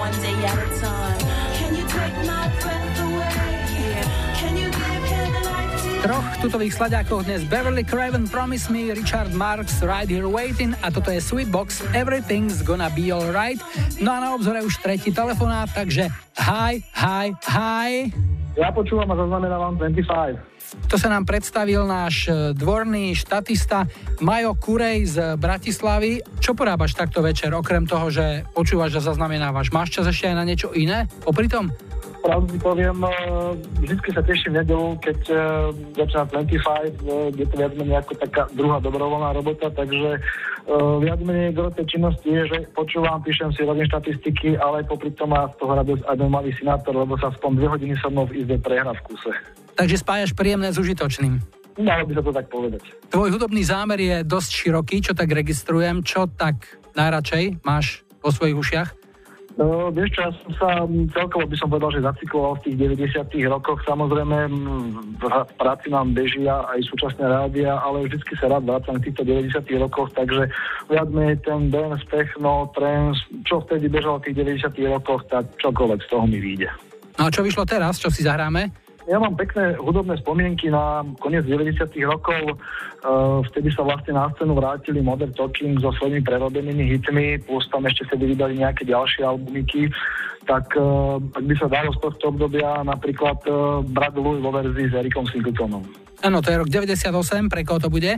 S22: One day at a time. Can you take my breath away? Yeah. Can you give him life today?
S6: troch tutových slaďákov dnes Beverly Craven Promise Me, Richard Marks Right Here Waiting a toto je Sweetbox Everything's Gonna Be Alright. No a na obzore už tretí telefonát, takže hi, hi, hi.
S23: Ja počúvam a zaznamenávam 25.
S6: To sa nám predstavil náš e, dvorný štatista Majo Kurej z Bratislavy. Čo porábaš takto večer, okrem toho, že počúvaš a zaznamenávaš? Máš čas ešte aj na niečo iné? Popri tom?
S23: Pravdu poviem, eh, vždy sa teším nedelu, keď eh, začína 25, eh, je to viac menej ako taká druhá dobrovoľná robota, takže viac menej gro tej činnosti je, že počúvam, píšem si, robím štatistiky, ale popri tom má z toho radosť aj môj malý sinátor, lebo sa aspoň dve hodiny so mnou v izbe prehra v kuse.
S6: Takže spájaš príjemné s užitočným.
S23: Dalo by sa to tak povedať.
S6: Tvoj hudobný zámer je dosť široký, čo tak registrujem. Čo tak najradšej máš vo svojich ušiach?
S23: No, vieš čo, ja som sa mm, celkovo by som povedal, že zacykloval v tých 90 rokoch. Samozrejme, mm, v práci nám bežia aj súčasné rádia, ale vždycky sa rád vrácam v týchto 90 rokoch, takže viac menej ten dance, techno, trance, čo vtedy bežalo v tých 90 rokoch, tak čokoľvek z toho mi vyjde.
S6: No a čo vyšlo teraz? Čo si zahráme?
S23: Ja mám pekné hudobné spomienky na koniec 90 rokov. Uh, vtedy sa vlastne na scénu vrátili Modern Talking so svojimi prerobenými hitmi, plus tam ešte vtedy vydali nejaké ďalšie albumiky. Tak uh, ak by sa dalo z tohto obdobia napríklad uh, Brad Louis vo verzii s Erikom Singletonom.
S6: Áno, to je rok 98, pre koho to bude?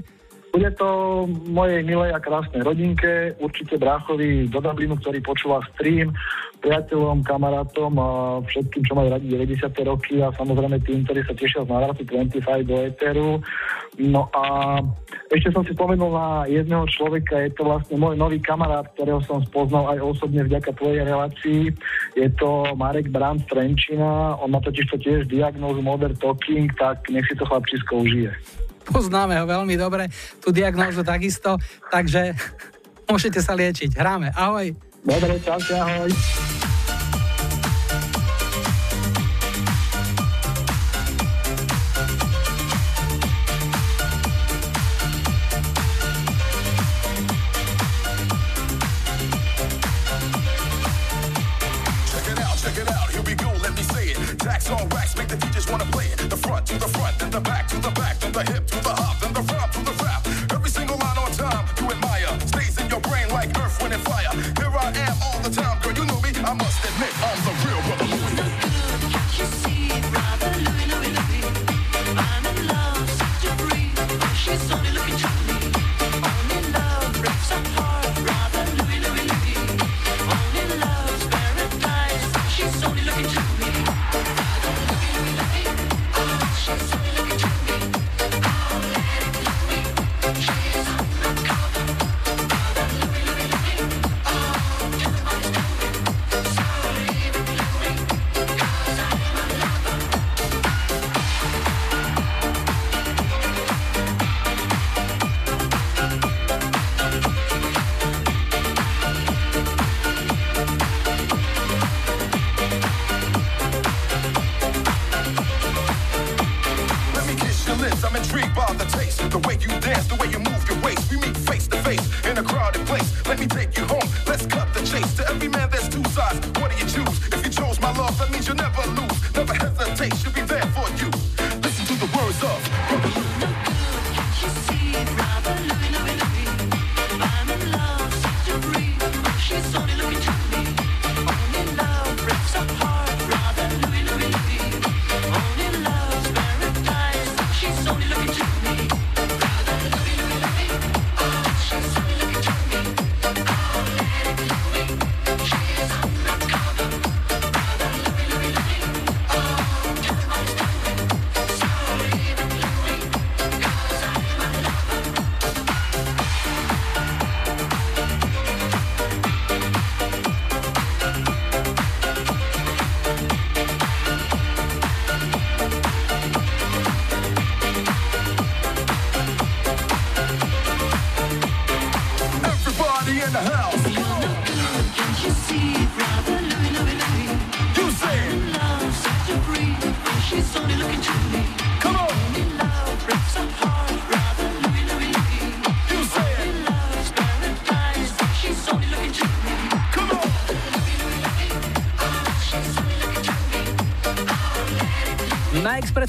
S23: Bude to mojej milej a krásnej rodinke, určite bráchovi do Dublinu, ktorý počúva stream, priateľom, kamarátom a všetkým, čo majú radi 90. roky a samozrejme tým, ktorí sa tešia z návratu 25 do Eteru. No a ešte som si spomenul na jedného človeka, je to vlastne môj nový kamarát, ktorého som spoznal aj osobne vďaka tvojej relácii. Je to Marek Brand Trenčina, on má totiž to tiež diagnózu Modern Talking, tak nech si to chlapčisko užije.
S6: Poznáme ho veľmi dobre, tú diagnózu takisto, takže môžete sa liečiť. Hráme, ahoj.
S23: Dobre, čaute, ahoj.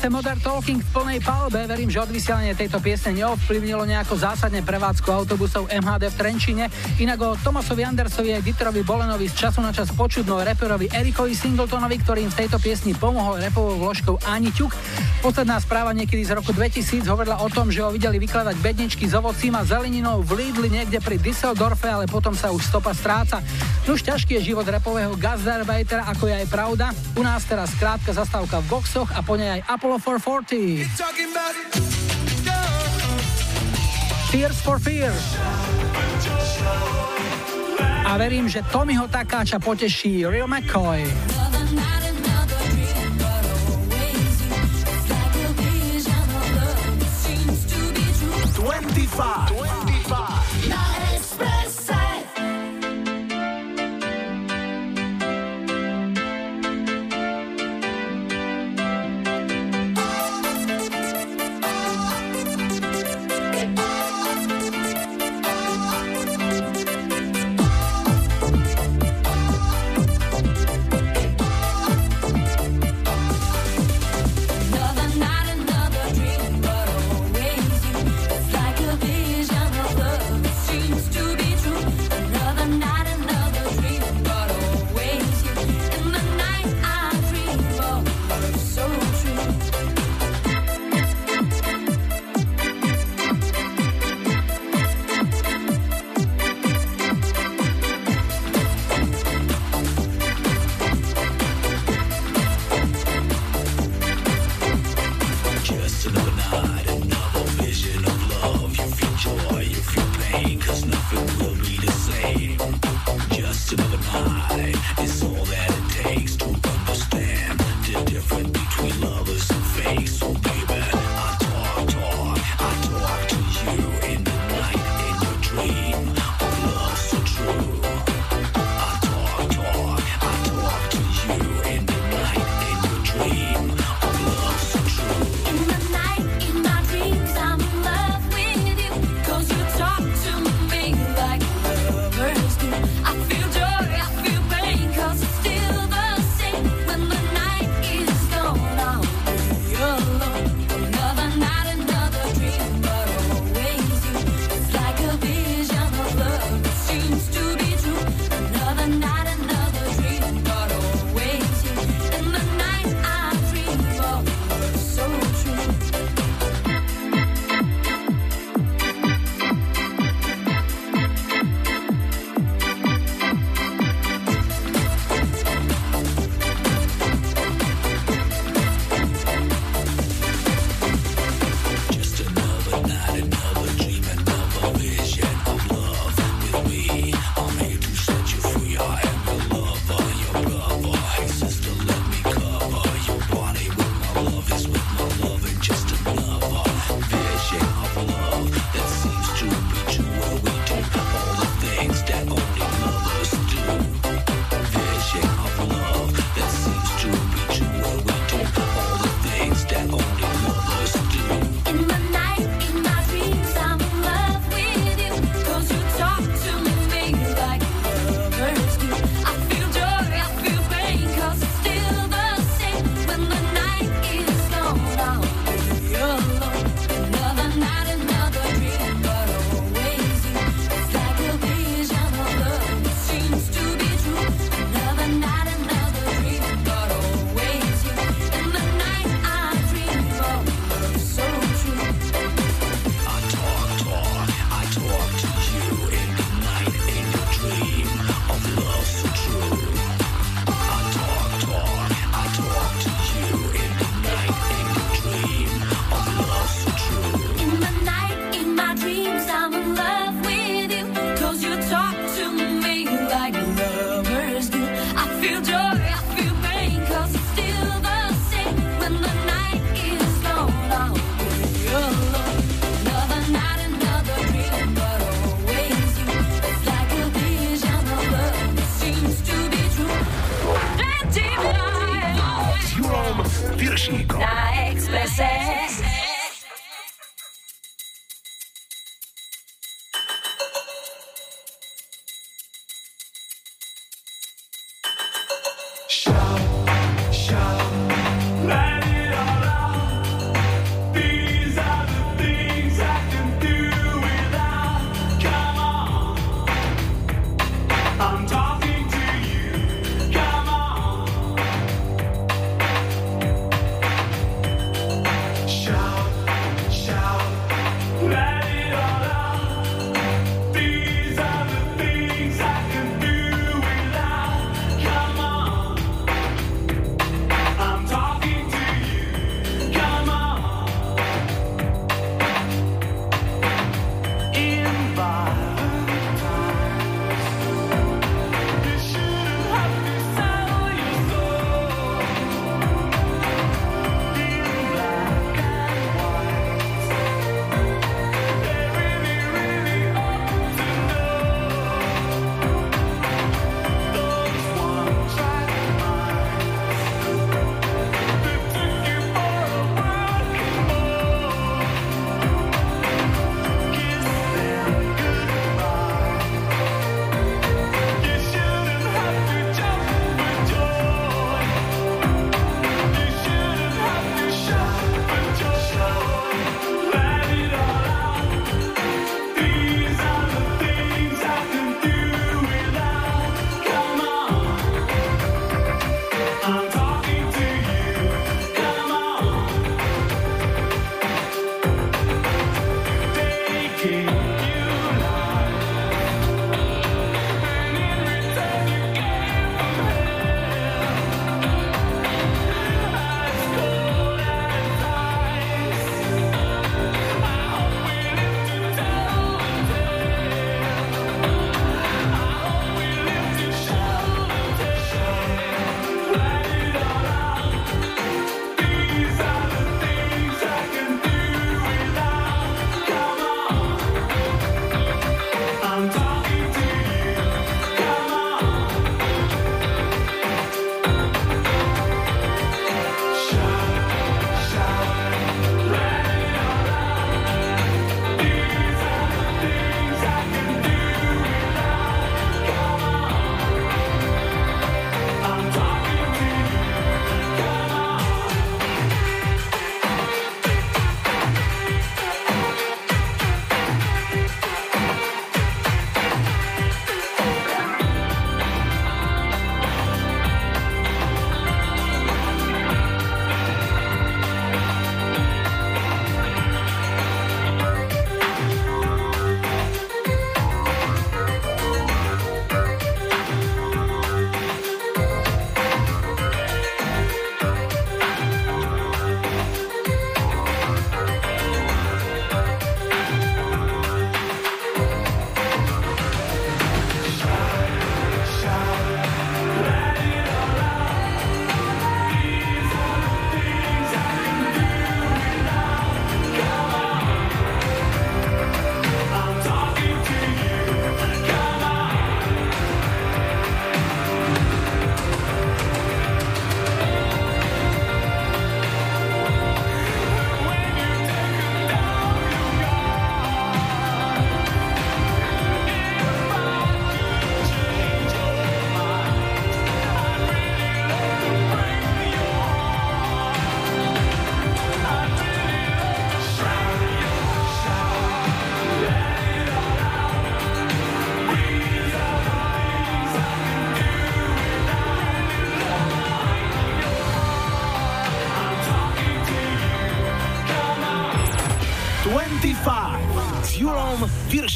S6: Polovice Modern Talking v plnej palbe. Verím, že odvysielanie tejto piesne neovplyvnilo nejako zásadne prevádzku autobusov MHD v Trenčine. Inak o Tomasovi Andersovi aj Dieterovi Bolenovi z času na čas počudno reperovi Erikovi Singletonovi, ktorým v tejto piesni pomohol repovou vložkou Ani Ťuk. Posledná správa niekedy z roku 2000 hovorila o tom, že ho videli vykladať bedničky s ovocím a zeleninou v Lidli niekde pri Düsseldorfe, ale potom sa už stopa stráca. Nuž ťažký je život repového gazdarbeitera, ako je aj pravda. U nás teraz krátka zastávka v boxoch a po nej aj Apollo for 40 Tears for Fears. A verím, že Tommyho Takáča poteší Real McCoy.
S9: Five.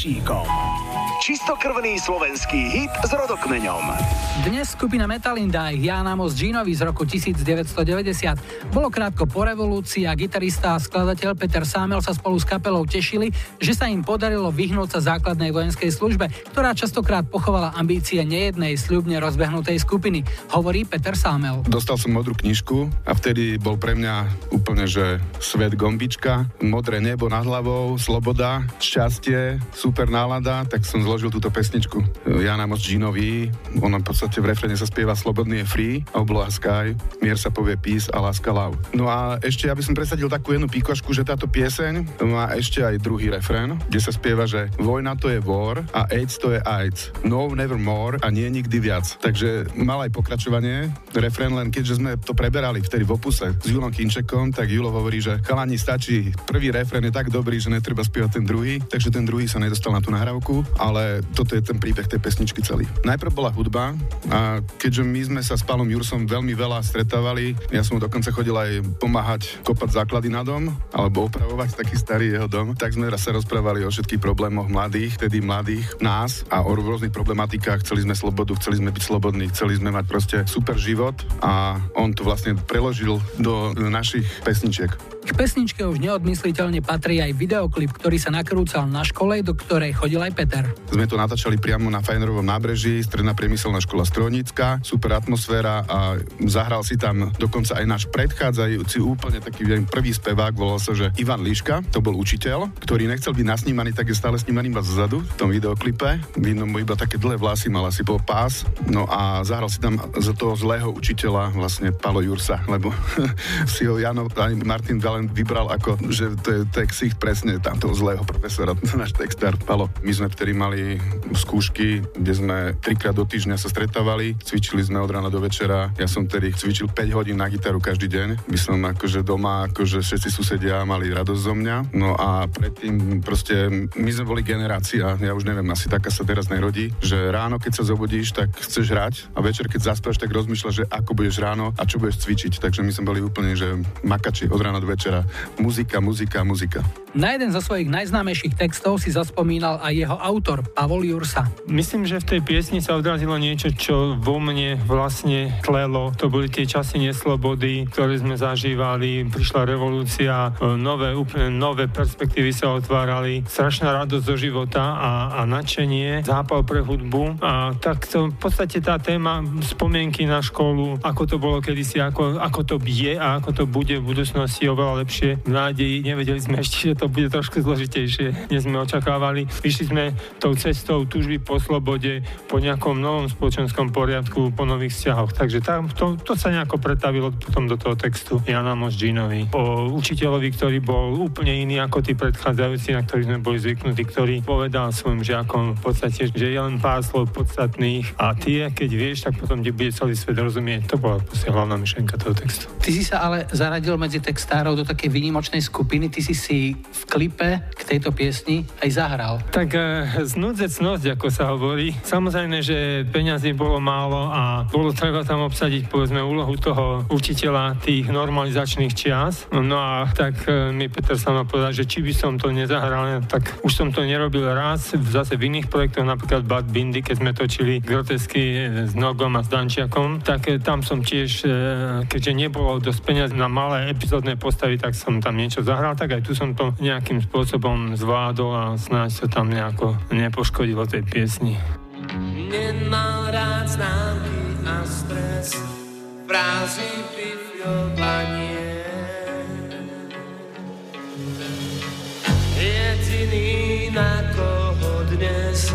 S9: Viršíkom. Čistokrvný slovenský hit s rodokmeňom.
S6: Dnes skupina Metalinda a Jana Mos Ginovi z roku 1990. Bolo krátko po revolúcii a gitarista a skladateľ Peter Sámel sa spolu s kapelou tešili, že sa im podarilo vyhnúť sa základnej vojenskej službe, ktorá častokrát pochovala ambície nejednej sľubne rozbehnutej skupiny, hovorí Peter Sámel.
S17: Dostal som modrú knižku a vtedy bol pre mňa úplne, že svet gombička, modré nebo nad hlavou, sloboda, šťastie, super nálada, tak som zložil túto pesničku. Jana Moc Ginovi, ona v podstate v refrene sa spieva Slobodný je free, obloha sky, mier sa povie peace a láska love. No a ešte, aby som presadil takú jednu píkošku, že táto pieseň má ešte aj druhý refrén, kde sa spieva, že vojna to je war a AIDS to je AIDS. No never more a nie nikdy viac. Takže mal aj pokračovanie, refrén len keďže sme to preberali vtedy v opuse s Julom Kinčekom, tak Julo hovorí, že chalani stačí, prvý refrén je tak dobrý, že netreba spievať ten druhý, takže ten druhý sa nedostal na tú nahrávku, ale toto je ten príbeh tej pesničky celý. Najprv bola hudba a keďže my sme sa s Palom Jursom veľmi veľa stretávali, ja som mu dokonca chodil aj pomáhať kopať základy na dom, alebo opravovať taký starý jeho dom, tak sme sa rozprávali o všetkých problémoch mladých, tedy mladých, nás a o rôznych problematikách. Chceli sme slobodu, chceli sme byť slobodní, chceli sme mať proste super život a on to vlastne preložil do našich pesničiek.
S6: K pesničke už neodmysliteľne patrí aj videoklip, ktorý sa nakrúcal na škole, do ktorej chodil aj Peter.
S17: Sme to natáčali priamo na Fajnerovom nábreží, stredná priemyselná škola Strojnícka, super atmosféra a zahral si tam dokonca aj náš predchádzajúci úplne taký viem, prvý spevák, volal sa, že Ivan Líška, to bol učiteľ, ktorý nechcel byť nasnímaný, tak je stále snímaný iba zozadu v tom videoklipe. Vidno mu iba také dlhé vlasy, mal asi po pás. No a zahral si tam za toho zlého učiteľa vlastne Palo Jursa, lebo si ho Jano, aj Martin Galen vybral ako, že to je ich presne tamtoho zlého profesora, náš textár Palo. My sme vtedy mali skúšky, kde sme trikrát do týždňa sa stretávali, cvičili sme od rána do večera. Ja som tedy cvičil 5 hodín na gitaru každý deň. My som akože doma, akože všetci susedia mali radosť zo mňa. No a predtým proste my sme boli generácia, ja už neviem, asi taká sa teraz nerodí, že ráno, keď sa zobudíš, tak chceš hrať a večer, keď zaspáš, tak rozmýšľaš, že ako budeš ráno a čo budeš cvičiť. Takže my sme boli úplne, že makači od rána do večera. Muzika, muzika, muzika.
S6: Na jeden zo svojich najznámejších textov si zaspomínal aj jeho autor, Pavol Jursa.
S24: Myslím, že v tej piesni sa odrazilo niečo, čo vo mne vlastne tlelo. To boli tie časy neslobody, ktoré sme zažívali. Prišla revolúcia, nové, úplne nové perspektívy sa otvárali. Strašná radosť zo života a, a nadšenie, zápal pre hudbu. A tak to v podstate tá téma spomienky na školu, ako to bolo kedysi, ako, ako to je a ako to bude v budúcnosti oveľa lepšie. V nádeji nevedeli sme ešte, že to bude trošku zložitejšie, než sme očakávali. Vyšli sme tou cestou túžby po slobode, po nejakom novom spoločenskom poriadku, po nových vzťahoch. Takže tam, to, to sa nejako pretavilo potom do toho textu Jana Moždžinovi. O učiteľovi, ktorý bol úplne iný ako tí predchádzajúci, na ktorých sme boli zvyknutí, ktorý povedal svojim žiakom v podstate, že je len pár slov podstatných a tie, keď vieš, tak potom ti bude celý svet rozumieť. To bola proste hlavná myšlenka toho textu.
S6: Ty si sa ale zaradil medzi textárov do takej výnimočnej skupiny, ty si si v klipe k tejto piesni aj zahral.
S24: Tak e, znúdzecnosť, ako sa hovorí. Samozrejme, že peňazí bolo málo a bolo treba tam obsadiť povedzme úlohu toho učiteľa tých normalizačných čias. No a tak e, mi Peter sa ma povedal, že či by som to nezahral, tak už som to nerobil raz, zase v iných projektoch, napríklad Bad Bindy, keď sme točili grotesky s Nogom a s Dančiakom, tak tam som tiež, keďže nebolo dosť peniaz na malé epizódne postavy, tak som tam niečo zahral, tak aj tu som to nejakým spôsobom zvládol a snáď sa tam nejako nepoškodilo tej piesni.
S22: Nemal rád známky a stres, frázy pifľovanie. Jediný, na koho dnes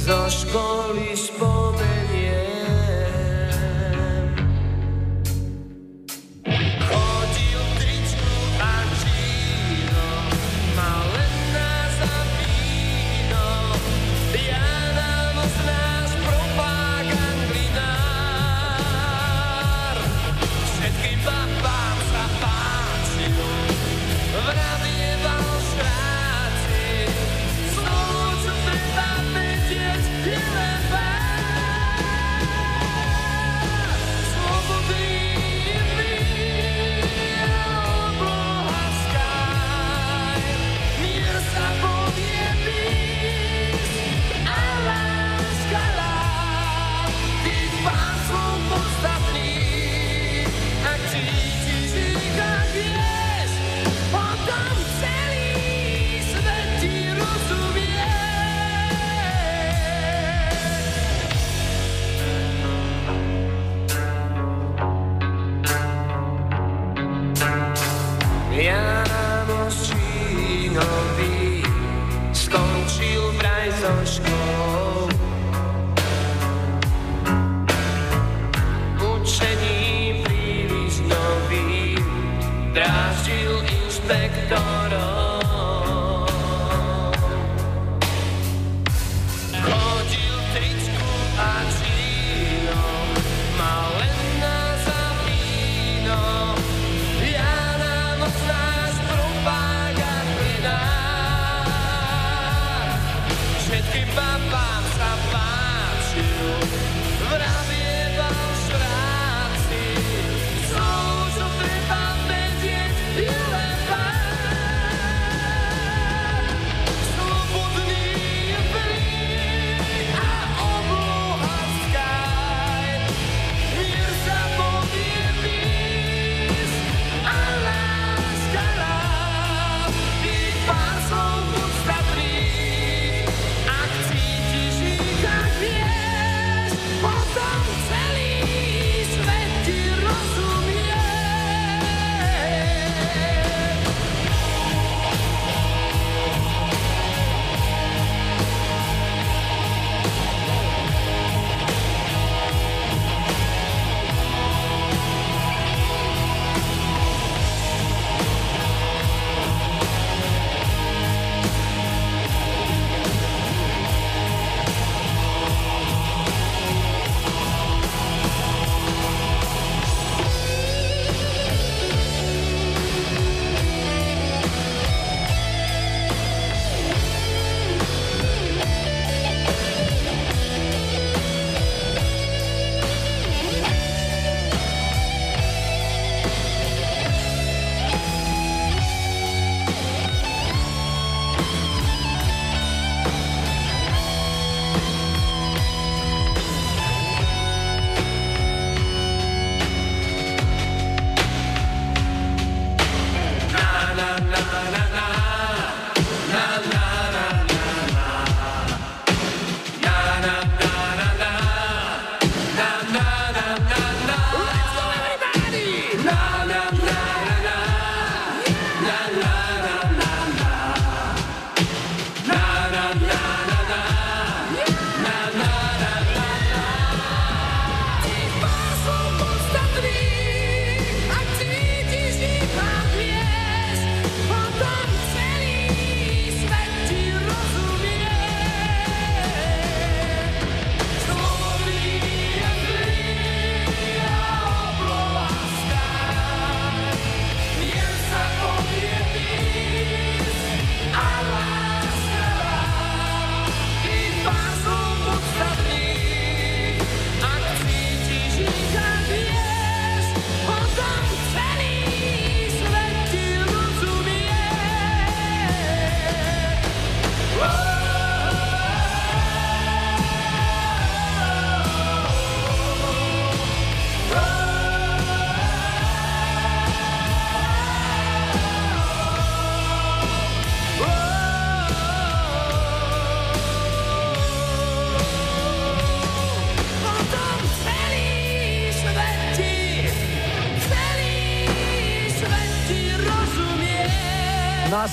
S22: zo školy spomeniem.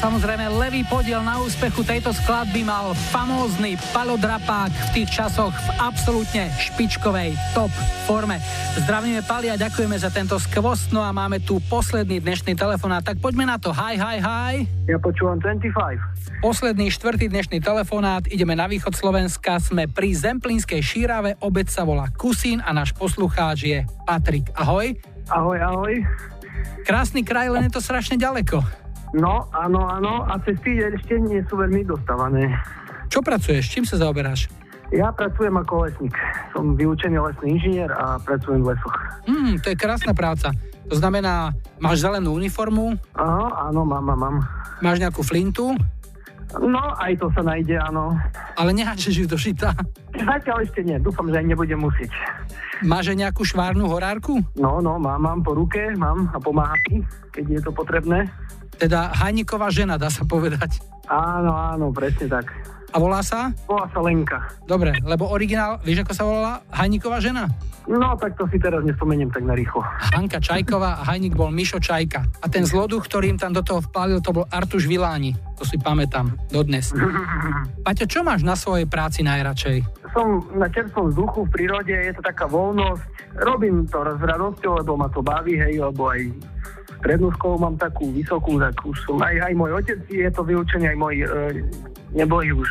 S6: Samozrejme levý podiel na úspechu tejto skladby mal famózny palodrapák v tých časoch v absolútne špičkovej top forme. Zdravíme Pali a ďakujeme za tento skvost, no a máme tu posledný dnešný telefonát, tak poďme na to. Hi, hi, hi.
S25: Ja počúvam 25.
S6: Posledný štvrtý dnešný telefonát, ideme na východ Slovenska, sme pri Zemplínskej šírave, obec sa volá Kusín a náš poslucháč je Patrik. Ahoj.
S25: Ahoj, ahoj.
S6: Krásny kraj, len je to strašne ďaleko.
S25: No, áno, áno, a cesty ešte nie sú veľmi dostávané.
S6: Čo pracuješ? Čím sa zaoberáš?
S25: Ja pracujem ako lesník. Som vyučený lesný inžinier a pracujem v lesoch.
S6: Hmm, to je krásna práca. To znamená, máš zelenú uniformu?
S25: Aha, áno, mám, mám, mám.
S6: Máš nejakú flintu?
S25: No, aj to sa nájde, áno.
S6: Ale neháčeš ju do šita?
S25: Zatiaľ ešte nie, dúfam, že aj nebudem musieť.
S6: Máš aj nejakú švárnu horárku?
S25: No, no, mám, mám po ruke, mám a pomáha mi, keď je to potrebné.
S6: Teda hajniková žena, dá sa povedať.
S25: Áno, áno, presne tak.
S6: A volá sa?
S25: Volá sa Lenka.
S6: Dobre, lebo originál, vieš ako sa volala Hajniková žena?
S25: No, tak to si teraz nespomeniem tak na rýchlo.
S6: Hanka Čajková a Hajnik bol Mišo Čajka. A ten zloduch, ktorý im tam do toho vpálil, to bol Artuš Viláni. To si pamätám, dodnes. Paťo, čo máš na svojej práci najradšej?
S25: Som na čerstvom vzduchu v prírode, je to taká voľnosť. Robím to s radosťou, lebo ma to baví, hej, lebo aj strednú školu mám takú vysokú, tak už som aj, aj môj otec je to vyučený, aj môj, e, neboli už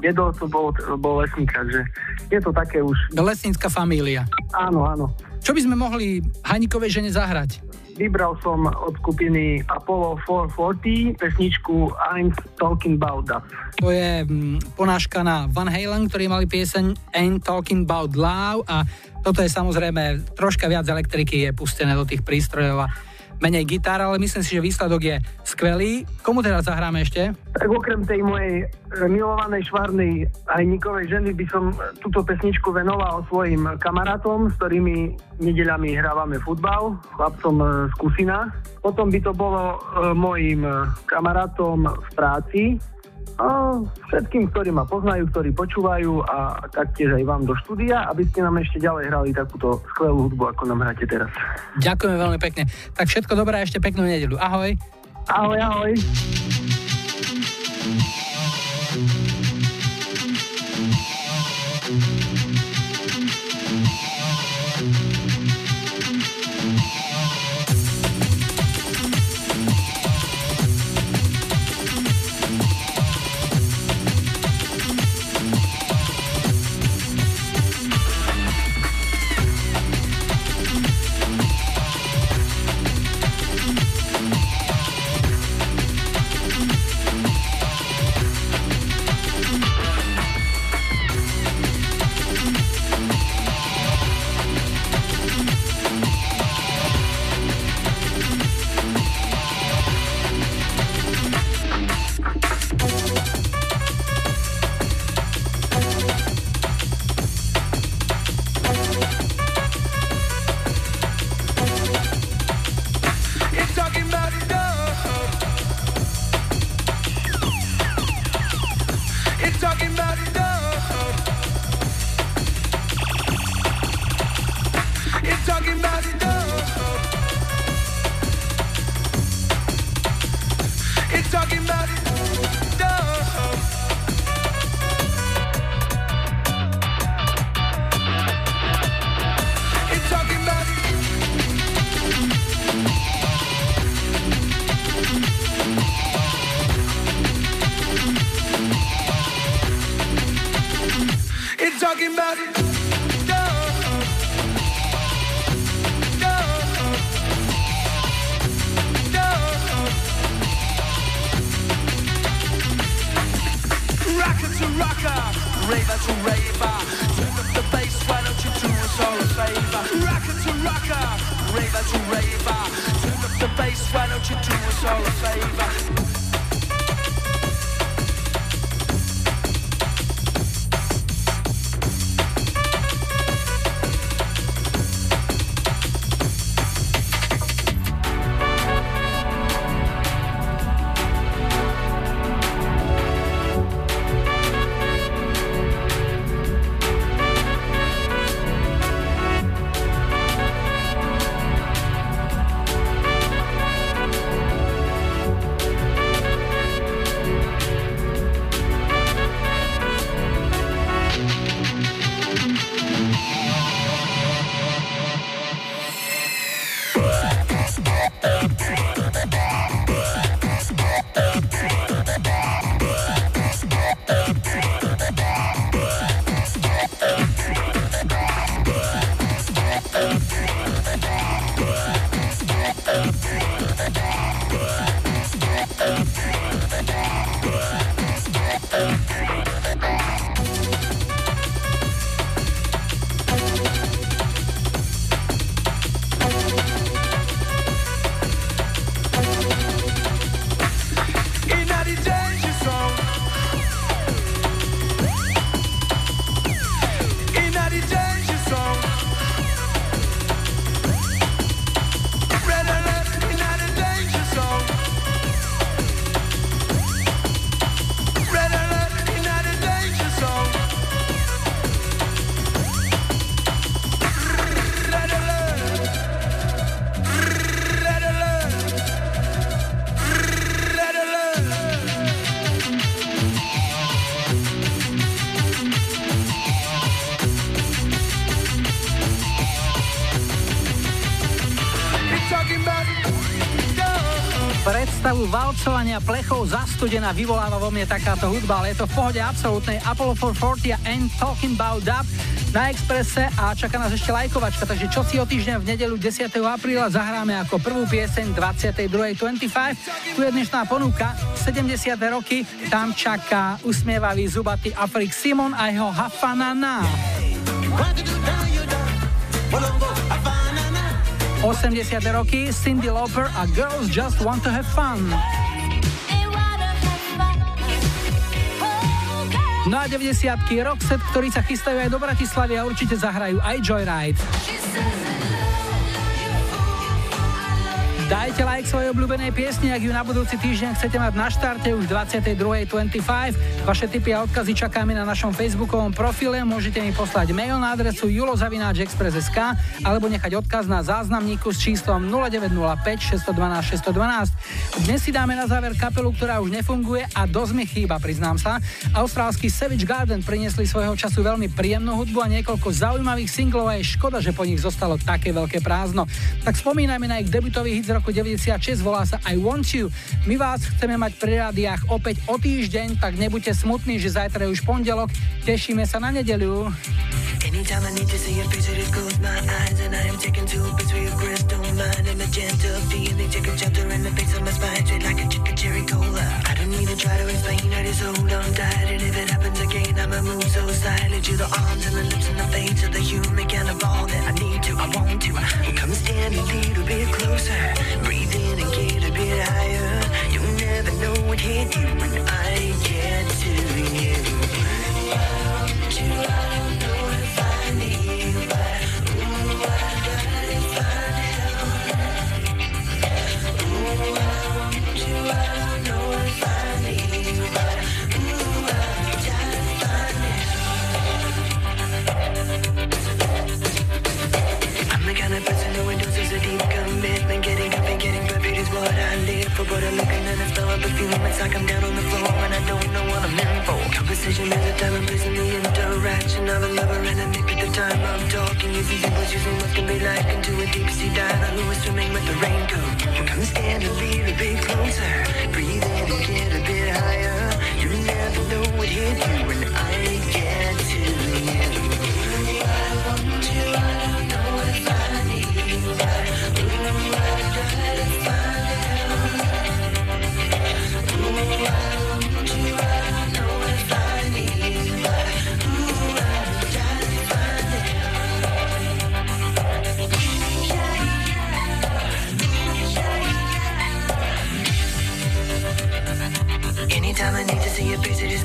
S25: dedo, to bol, bol lesník, takže je to také už.
S6: Lesnícka família.
S25: Áno, áno.
S6: Čo by sme mohli Hajnikovej žene zahrať?
S25: Vybral som od skupiny Apollo 440 pesničku I'm Talking About That.
S6: To je mm, ponáška na Van Halen, ktorí mali pieseň Ain't Talking About Love a toto je samozrejme troška viac elektriky je pustené do tých prístrojov a menej gitár, ale myslím si, že výsledok je skvelý. Komu teraz zahráme ešte?
S25: Tak okrem tej mojej e, milovanej švárnej hajníkovej ženy by som túto pesničku venoval svojim kamarátom, s ktorými nedeľami hrávame futbal, chlapcom e, z Kusina. Potom by to bolo e, mojim kamarátom v práci, a všetkým, ktorí ma poznajú, ktorí počúvajú a taktiež aj vám do štúdia, aby ste nám ešte ďalej hrali takúto skvelú hudbu, ako nám hráte teraz.
S6: Ďakujeme veľmi pekne. Tak všetko dobré a ešte peknú nedelu. Ahoj.
S25: Ahoj, ahoj.
S6: Valcovania plechov zastudená vyvoláva vo mne takáto hudba, ale je to v pohode absolútnej Apollo 440 a Ain't Talking About Up na Expresse a čaká nás ešte lajkovačka, takže čo si o týždeň v nedelu 10. apríla zahráme ako prvú pieseň 22.25. Tu je dnešná ponuka 70. roky, tam čaká usmievavý zubatý Afrik Simon a jeho Hafanana. 80. roky Cindy Lauper a Girls Just Want to Have Fun. No a 90 Roxette, ktorí sa chystajú aj do Bratislavy a určite zahrajú aj Joyride. Dajte like svojej obľúbenej piesni, ak ju na budúci týždeň chcete mať na štarte už 22.25. Vaše tipy a odkazy čakáme na našom facebookovom profile. Môžete mi poslať mail na adresu julozavináčexpress.sk alebo nechať odkaz na záznamníku s číslom 0905 612 612. Dnes si dáme na záver kapelu, ktorá už nefunguje a dosť mi chýba, priznám sa. Austrálsky Savage Garden priniesli svojho času veľmi príjemnú hudbu a niekoľko zaujímavých singlov a je škoda, že po nich zostalo také veľké prázdno. Tak spomínajme na ich debutový hit z roku 96, volá sa I Want You. My vás chceme mať pri rádiách opäť o týždeň, tak nebuďte smutní, že zajtra je už pondelok. Tešíme sa na nedeliu.
S26: Anytime I need to see your face, I just close my eyes and I am taken to a crystal mind and magenta feeling take a shelter in the face of my spine, straight like a chicken cherry cola. I don't need to try to explain, I just hold on tight, and if it happens again, I'ma move so silent to the arms and the lips and the face of the human kind of all that I need to, I want to. Come stand a little bit closer, breathe in and get a bit higher. You'll never know what hit you like I'm down on the floor and I don't know what I'm in for. Conversation is a in the interaction of a lover and a nick at the time I'm talking. Using symbols, using what can be like into a deep sea diver who is swimming with the raincoat. Come stand a little bit closer. Breathe in and get a bit higher. You never know what hit you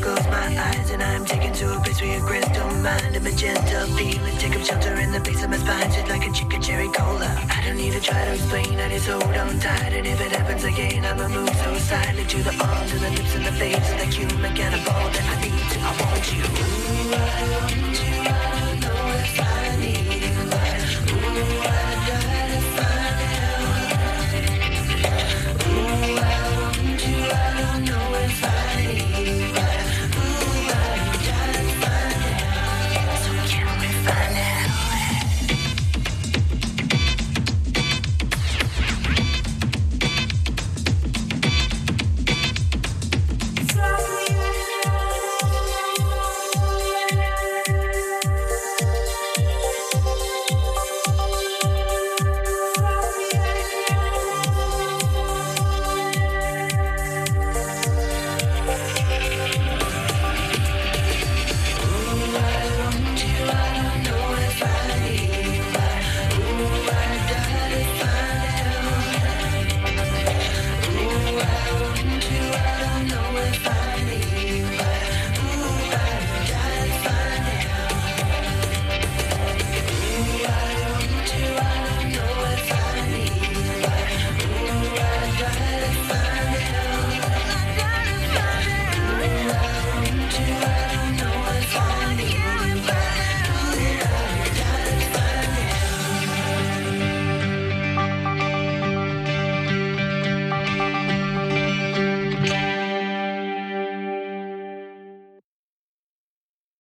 S26: close my eyes and I'm taken to a place where your crystal mind, a magenta feeling, take up shelter in the base of my spine, just like a chicken cherry cola. I don't need to try to explain, I just hold on tight, and if it happens again, I'ma move so silently to the arms and the lips and the face of the human ball that I need to, I want you. Ooh, I want you.